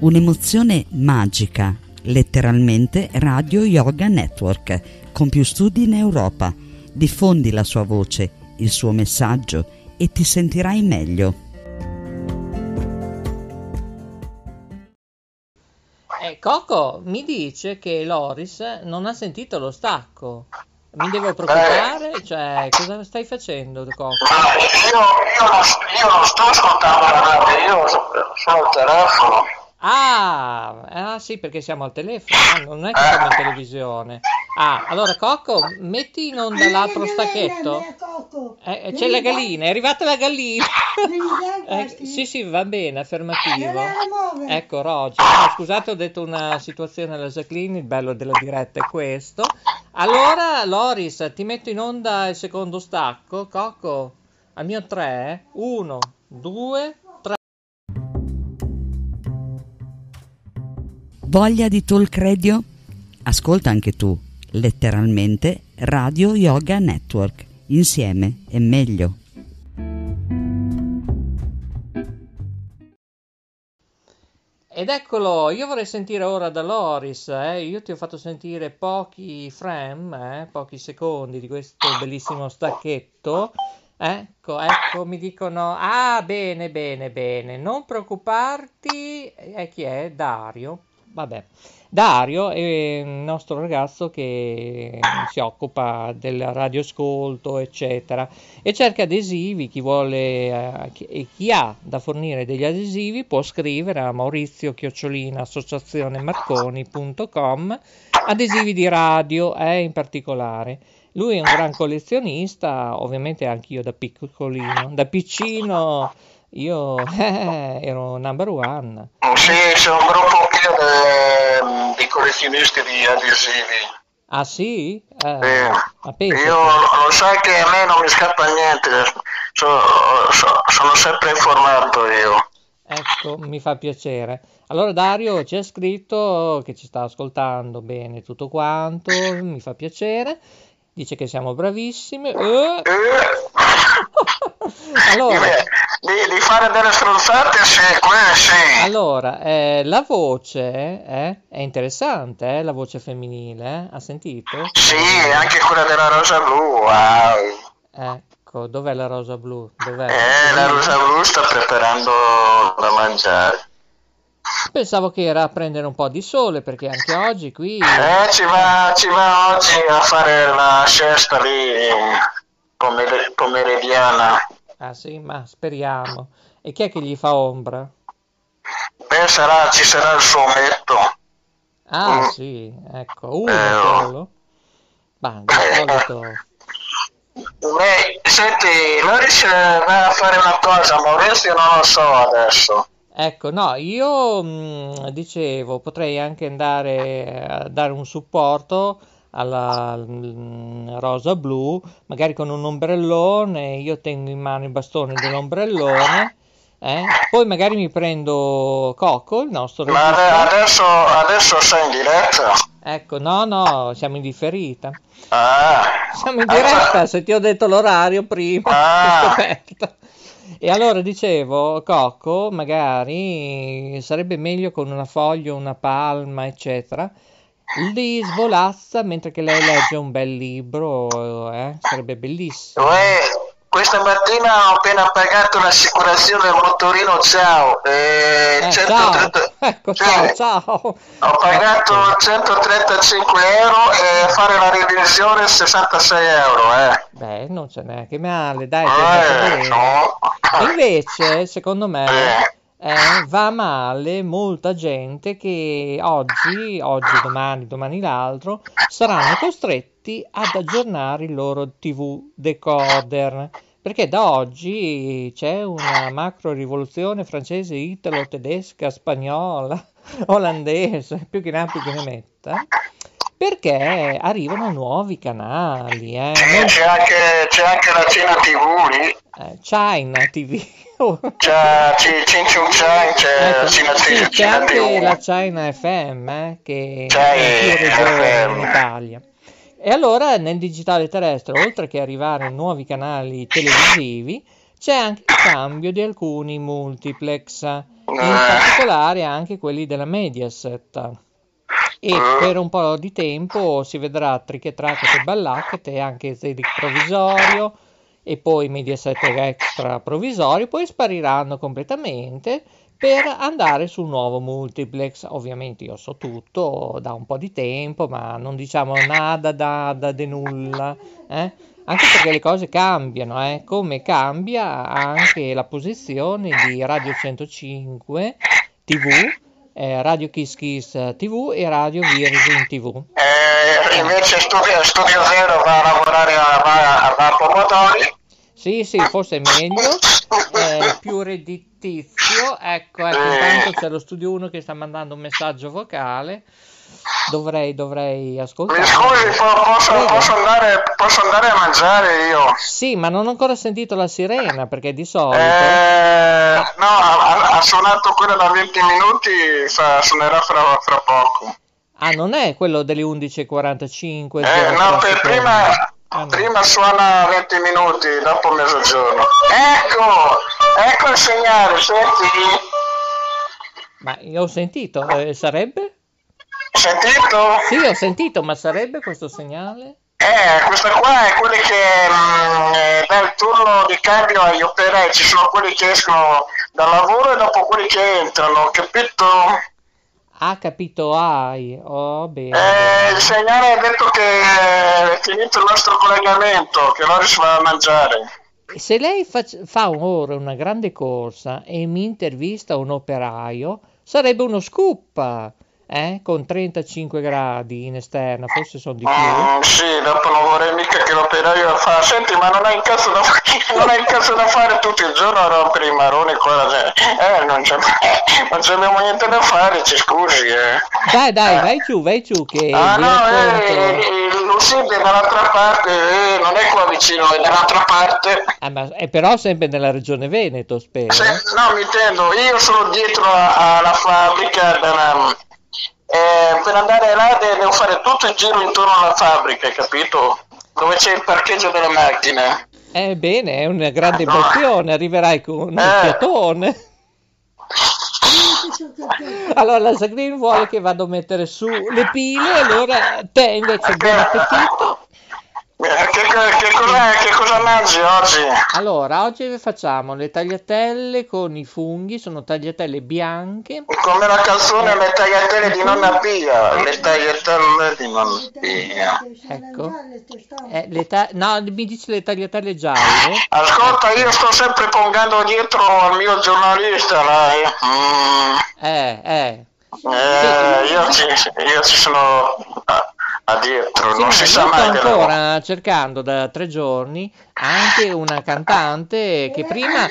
Un'emozione magica, letteralmente Radio Yoga Network, con più studi in Europa. Diffondi la sua voce, il suo messaggio e ti sentirai meglio. Eh, Coco mi dice che Loris non ha sentito lo stacco. Mi devo preoccupare? Cioè, cosa stai facendo, Coco? Io, io, non, io non sto ascoltando la radio, io sono al telefono. Ah, ah, sì, perché siamo al telefono, no? non è che siamo in televisione. Ah, allora Cocco, metti in onda l'altro stacchetto. Eh, eh, c'è la gallina, è arrivata la gallina. <laughs> Eh, sì, sì, va bene, affermativo. Ecco, Roger. No, scusate, ho detto una situazione alla Jacqueline, il bello della diretta è questo. Allora, Loris, ti metto in onda il secondo stacco, Cocco. Al mio 3, 1, 2, Voglia di talk radio? Ascolta anche tu, letteralmente Radio Yoga Network. Insieme è meglio. Ed eccolo, io vorrei sentire ora da Loris, eh? io ti ho fatto sentire pochi frame, eh? pochi secondi di questo bellissimo stacchetto. Ecco, ecco, mi dicono, ah, bene, bene, bene, non preoccuparti, e chi è? Dario. Vabbè, Dario è il nostro ragazzo che si occupa del radioascolto, eccetera, e cerca adesivi. Chi vuole eh, e chi ha da fornire degli adesivi può scrivere a Maurizio Chiocciolina associazionemarconi.com adesivi di radio, eh, in particolare. Lui è un gran collezionista, ovviamente anch'io da piccolino, da piccino io eh, <laughs> ero number one. Sì, c'è un gruppo pieno di, di collezionisti di adesivi. Ah sì? Eh, Sì. Io lo sai che a me non mi scappa niente, so- so- sono sempre informato io. Ecco, mi fa piacere. Allora Dario ci ha scritto che ci sta ascoltando bene tutto quanto, mi fa piacere. Dice che siamo bravissimi. Eh. <laughs> allora, Di, di fare delle stronzate, sì, quelle sì. allora eh, la voce eh, è interessante, eh, la voce femminile, eh? Ha sentito? Sì, anche quella della rosa blu, wow. Ecco, dov'è la rosa blu? Dov'è? Eh, la rosa blu sta preparando da mangiare. Pensavo che era a prendere un po' di sole perché anche oggi qui... Eh, ci va, ci va oggi a fare la siesta lì pomer- pomeridiana. Ah sì, ma speriamo. E chi è che gli fa ombra? Beh, sarà, ci sarà il fumetto. Ah Mm. sì, ecco, uno Eh, oh. solo. Ma di solito... Beh, senti, Loris eh, va a fare una cosa, Maurizio non lo so adesso. Ecco, no, io mh, dicevo, potrei anche andare a dare un supporto alla mh, rosa blu, magari con un ombrellone, io tengo in mano il bastone dell'ombrellone, eh, Poi magari mi prendo Coco, il nostro Ma adesso, adesso sei in diretta? Ecco, no, no, siamo in differita. Ah, Siamo in diretta, se ti ho detto l'orario prima, Ah. <laughs> E allora dicevo, Cocco, magari sarebbe meglio con una foglia, una palma, eccetera. Li svolazza mentre che lei legge un bel libro, eh? Sarebbe bellissimo. uè, questa mattina ho appena pagato l'assicurazione del motorino Ciao. E Eh, 130 <laughs> Ecco, Cioè, ciao, ciao. Ho pagato 135 euro e fare la revisione 66 euro, eh. Beh, non c'è neanche male, dai, Eh, no. Invece, secondo me, eh, va male molta gente che oggi, oggi, domani, domani l'altro, saranno costretti ad aggiornare il loro TV decoder. Perché da oggi c'è una macro rivoluzione francese, italo, tedesca, spagnola, <laughs> olandese, più che ne ha più che ne metta, perché arrivano nuovi canali. Eh. C'è anche, c'è anche la Cina TV lì. Eh, China TV. C'è C- Cin Ciu Chang, c'è Ecco, sì, c'è anche la China FM eh, che C'è è in Italia. E allora nel digitale terrestre, oltre che arrivare nuovi canali televisivi, c'è anche il cambio di alcuni multiplex, in particolare anche quelli della Mediaset. E per un po' di tempo si vedrà trichetracchete e ballacchete, anche Zedic provvisorio, e poi Mediaset Extra provvisorio, poi spariranno completamente per andare sul nuovo multiplex. Ovviamente io so tutto da un po' di tempo, ma non diciamo nada da, da de nulla, eh? anche perché le cose cambiano, eh? come cambia anche la posizione di Radio 105 TV, eh, Radio Kiss Kiss TV e Radio Virgin TV. Eh, invece Studio, Studio Zero va a lavorare a, va a Pomodori. Sì, sì, forse è meglio, è più redditizio. Ecco, ecco, intanto c'è lo studio 1 che sta mandando un messaggio vocale. Dovrei, dovrei ascoltare. Mi scusi, po- posso, posso andare, posso andare a mangiare io? Sì, ma non ho ancora sentito la sirena perché di solito. Eh, no, ha, ha suonato quella da 20 minuti, fa- suonerà fra, fra poco. Ah, non è quello delle 11.45. Eh, no, per prima, Ah, prima suona 20 minuti, dopo mezzogiorno. Ecco, ecco il segnale, senti? Ma io ho sentito, eh, sarebbe? Sentito? Sì, ho sentito, ma sarebbe questo segnale? Eh, questa qua è quelli che mm, eh, dà il turno di cambio agli operai, ci sono quelli che escono dal lavoro e dopo quelli che entrano, capito? Ah, capito, hai. Oh, bene. Eh, il segnale ha detto che è finito il nostro collegamento, che Loris va a mangiare. Se lei fac- fa ora una grande corsa e mi intervista un operaio, sarebbe uno scoop, eh? Con 35 gradi in esterna, forse sono di più. Mm, sì, dopo non vorrei mica che l'operaio fa. Senti, ma non hai il cazzo da, <laughs> non hai il cazzo da fare tutto il giorno a rompere i maroni qua. cioè, Eh, non, c'è, <laughs> non c'abbiamo niente da fare, ci scusi, eh. Dai, dai, vai giù, vai giù che Ah no, eh, eh, è dall'altra parte, eh, non è qua vicino, è dall'altra parte. Ah, ma è però sempre nella regione Veneto, spero. Se- no, mi intendo, io sono dietro alla fabbrica della- eh, per andare là de- devo fare tutto il giro intorno alla fabbrica, capito? Dove c'è il parcheggio delle macchine. Eh, bene, è una grande emozione, arriverai con un Eh. fiatone. Allora la Sagrin vuole che vado a mettere su le pile, allora te invece buon appetito. Eh, Che, che cosa, che cosa mangi oggi? Allora, oggi facciamo le tagliatelle con i funghi, sono tagliatelle bianche. Come la canzone Le tagliatelle di nonna Pia, le tagliatelle di nonna Pia. Ecco. Eh, le ta- no, mi dice le tagliatelle gialle. Ascolta, io sto sempre pongando dietro al mio giornalista, dai. Mm, Eh, eh. eh, io, ci, io ci sono a, a dietro, Sì, non si sa sto mai che ancora cercando da tre giorni anche una cantante che prima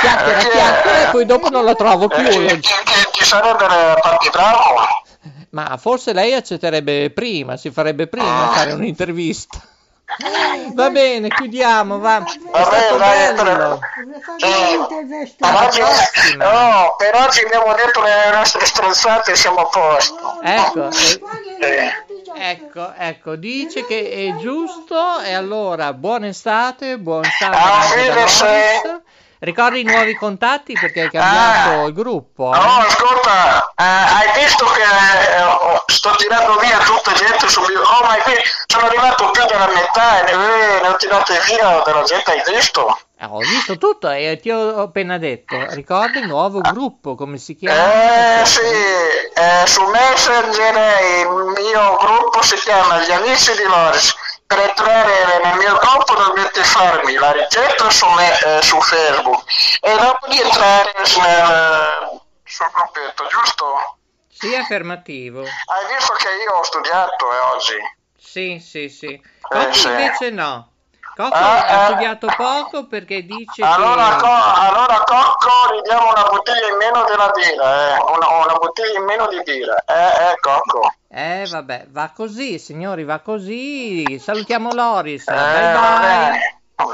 chiacchiera chiacchiera e poi dopo non la trovo più. Eh, ci, ci- sarebbe il partibravo. Ma forse lei accetterebbe prima, si farebbe prima a fare un'intervista. Va bene, chiudiamo, va. È stato bello. Oggi, no, per oggi abbiamo detto le nostre stronzate e siamo a posto. Ecco, eh, ecco, ecco, dice che è giusto e allora buona estate, buon sabato Ah. Ricordi i nuovi contatti perché hai cambiato il gruppo. eh? Ascolta, eh, hai visto che eh, sto tirando via tutta gente sul mio... Oh, ma qui sono arrivato più della metà e ne, ne ho tirate via della gente, hai visto? Eh, Ho visto tutto e ti ho appena detto. Ricordi il nuovo gruppo, come si chiama? Eh sì, eh, su Messenger il mio gruppo si chiama Gli Amici di Loris. Per entrare nel mio gruppo dovete farmi la ricetta su, me- eh, su Facebook e dopo di entrare nel, sul gruppetto, giusto? Sì, affermativo. Hai visto che io ho studiato eh, oggi? Sì, sì, sì. Cocco sì. invece no. Cocco Ah, ha eh. studiato poco perché dice Allora, che... co- allora Cocco ridiamo una bottiglia in meno della birra, eh. una, una bottiglia in meno di birra, eh, eh, Cocco. Eh, vabbè, va così, signori, va così. Salutiamo Loris. Eh, bye bye. vabbè.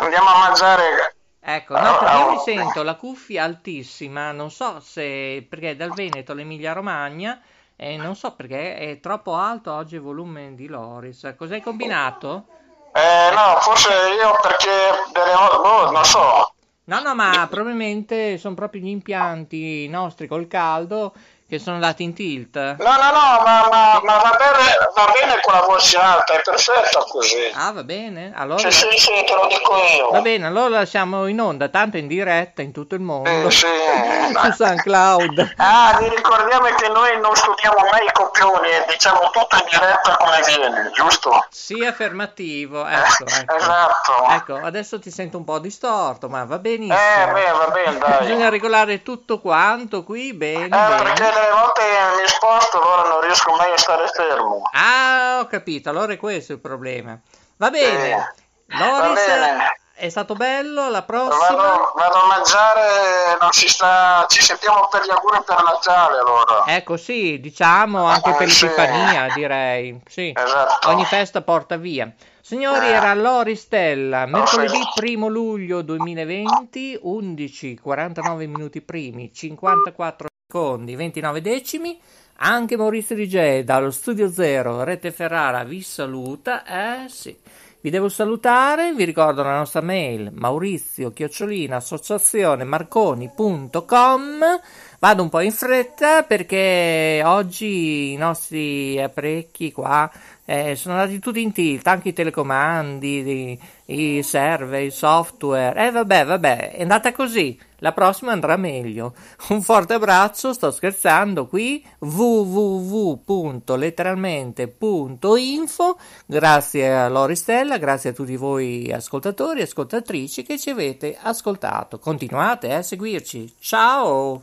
Andiamo a mangiare. Ecco, no, perché io mi sento la cuffia altissima, non so se perché è dal Veneto all'Emilia Romagna e non so perché è troppo alto oggi il volume di Loris. Cos'hai combinato? Eh, no, forse io perché delle volte, boh, non so. No, no, ma <laughs> probabilmente sono proprio gli impianti nostri col caldo che sono andati in tilt. No, no, no, ma, ma, ma va, bene, va bene con la voce alta, è perfetta così. Ah, va bene. Allora... Sì, sì, sì, te lo dico io. Va bene, allora siamo in onda, tanto in diretta in tutto il mondo. Sì, sì. <laughs> Su SoundCloud. Ah, vi ricordiamo che noi non studiamo mai i copioni e diciamo tutto in diretta come viene, giusto? Sì, affermativo. Ecco, ecco. Esatto. Ecco, adesso ti sento un po' distorto, ma va benissimo. Eh, beh, va bene, dai. Bisogna regolare tutto quanto qui, bene, Eh, bene. perché volte mi sposto, allora non riesco mai a stare fermo. Ah, ho capito, allora è questo il problema. Va bene. Va Loris, bene. è stato bello, alla prossima. Vado, vado a mangiare, non si sta, ci sentiamo per gli auguri per Natale allora. Ecco, sì, diciamo anche per Eh, sì. l'Epifania, direi. Sì. Esatto. Ogni festa porta via. Signori, Eh. era Lori Stella, mercoledì sì. 1 luglio 2020, 11, 49 minuti primi, 54 secondi, 29 decimi. Anche Maurizio DJ dallo Studio Zero, Rete Ferrara, vi saluta. Eh sì. Vi devo salutare, vi ricordo la nostra mail maurizio chiocciolina associazione marconi.com vado un po' in fretta perché oggi i nostri apparecchi qua eh, sono andati tutti in tilt, anche i telecomandi, i, i server, i software. Eh vabbè, vabbè, è andata così. La prossima andrà meglio. Un forte abbraccio, sto scherzando qui www.letteralmente.info. Grazie a Lori Stella, grazie a tutti voi ascoltatori e ascoltatrici che ci avete ascoltato. Continuate eh, a seguirci. Ciao!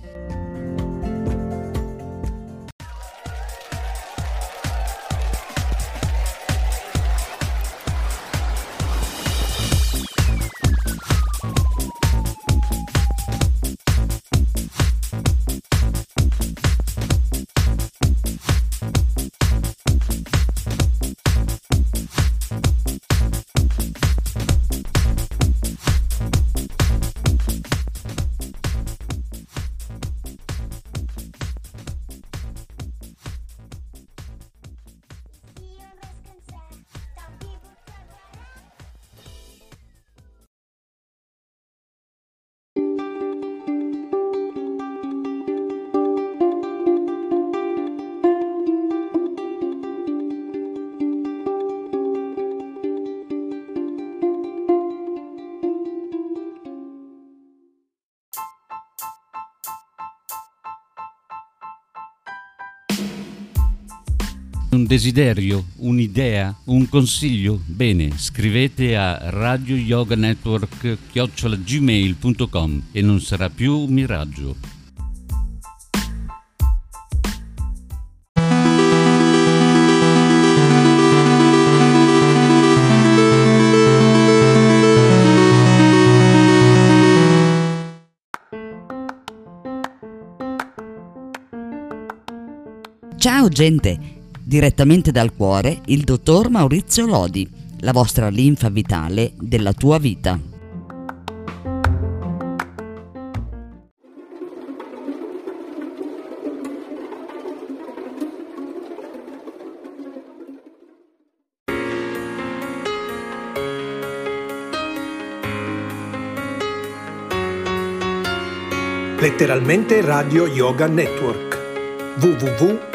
Desiderio, un'idea, un consiglio? Bene, scrivete a Radio Yoga Network gmail.com e non sarà più un miraggio. Ciao gente, direttamente dal cuore il dottor Maurizio Lodi, la vostra linfa vitale della tua vita. Letteralmente Radio Yoga Network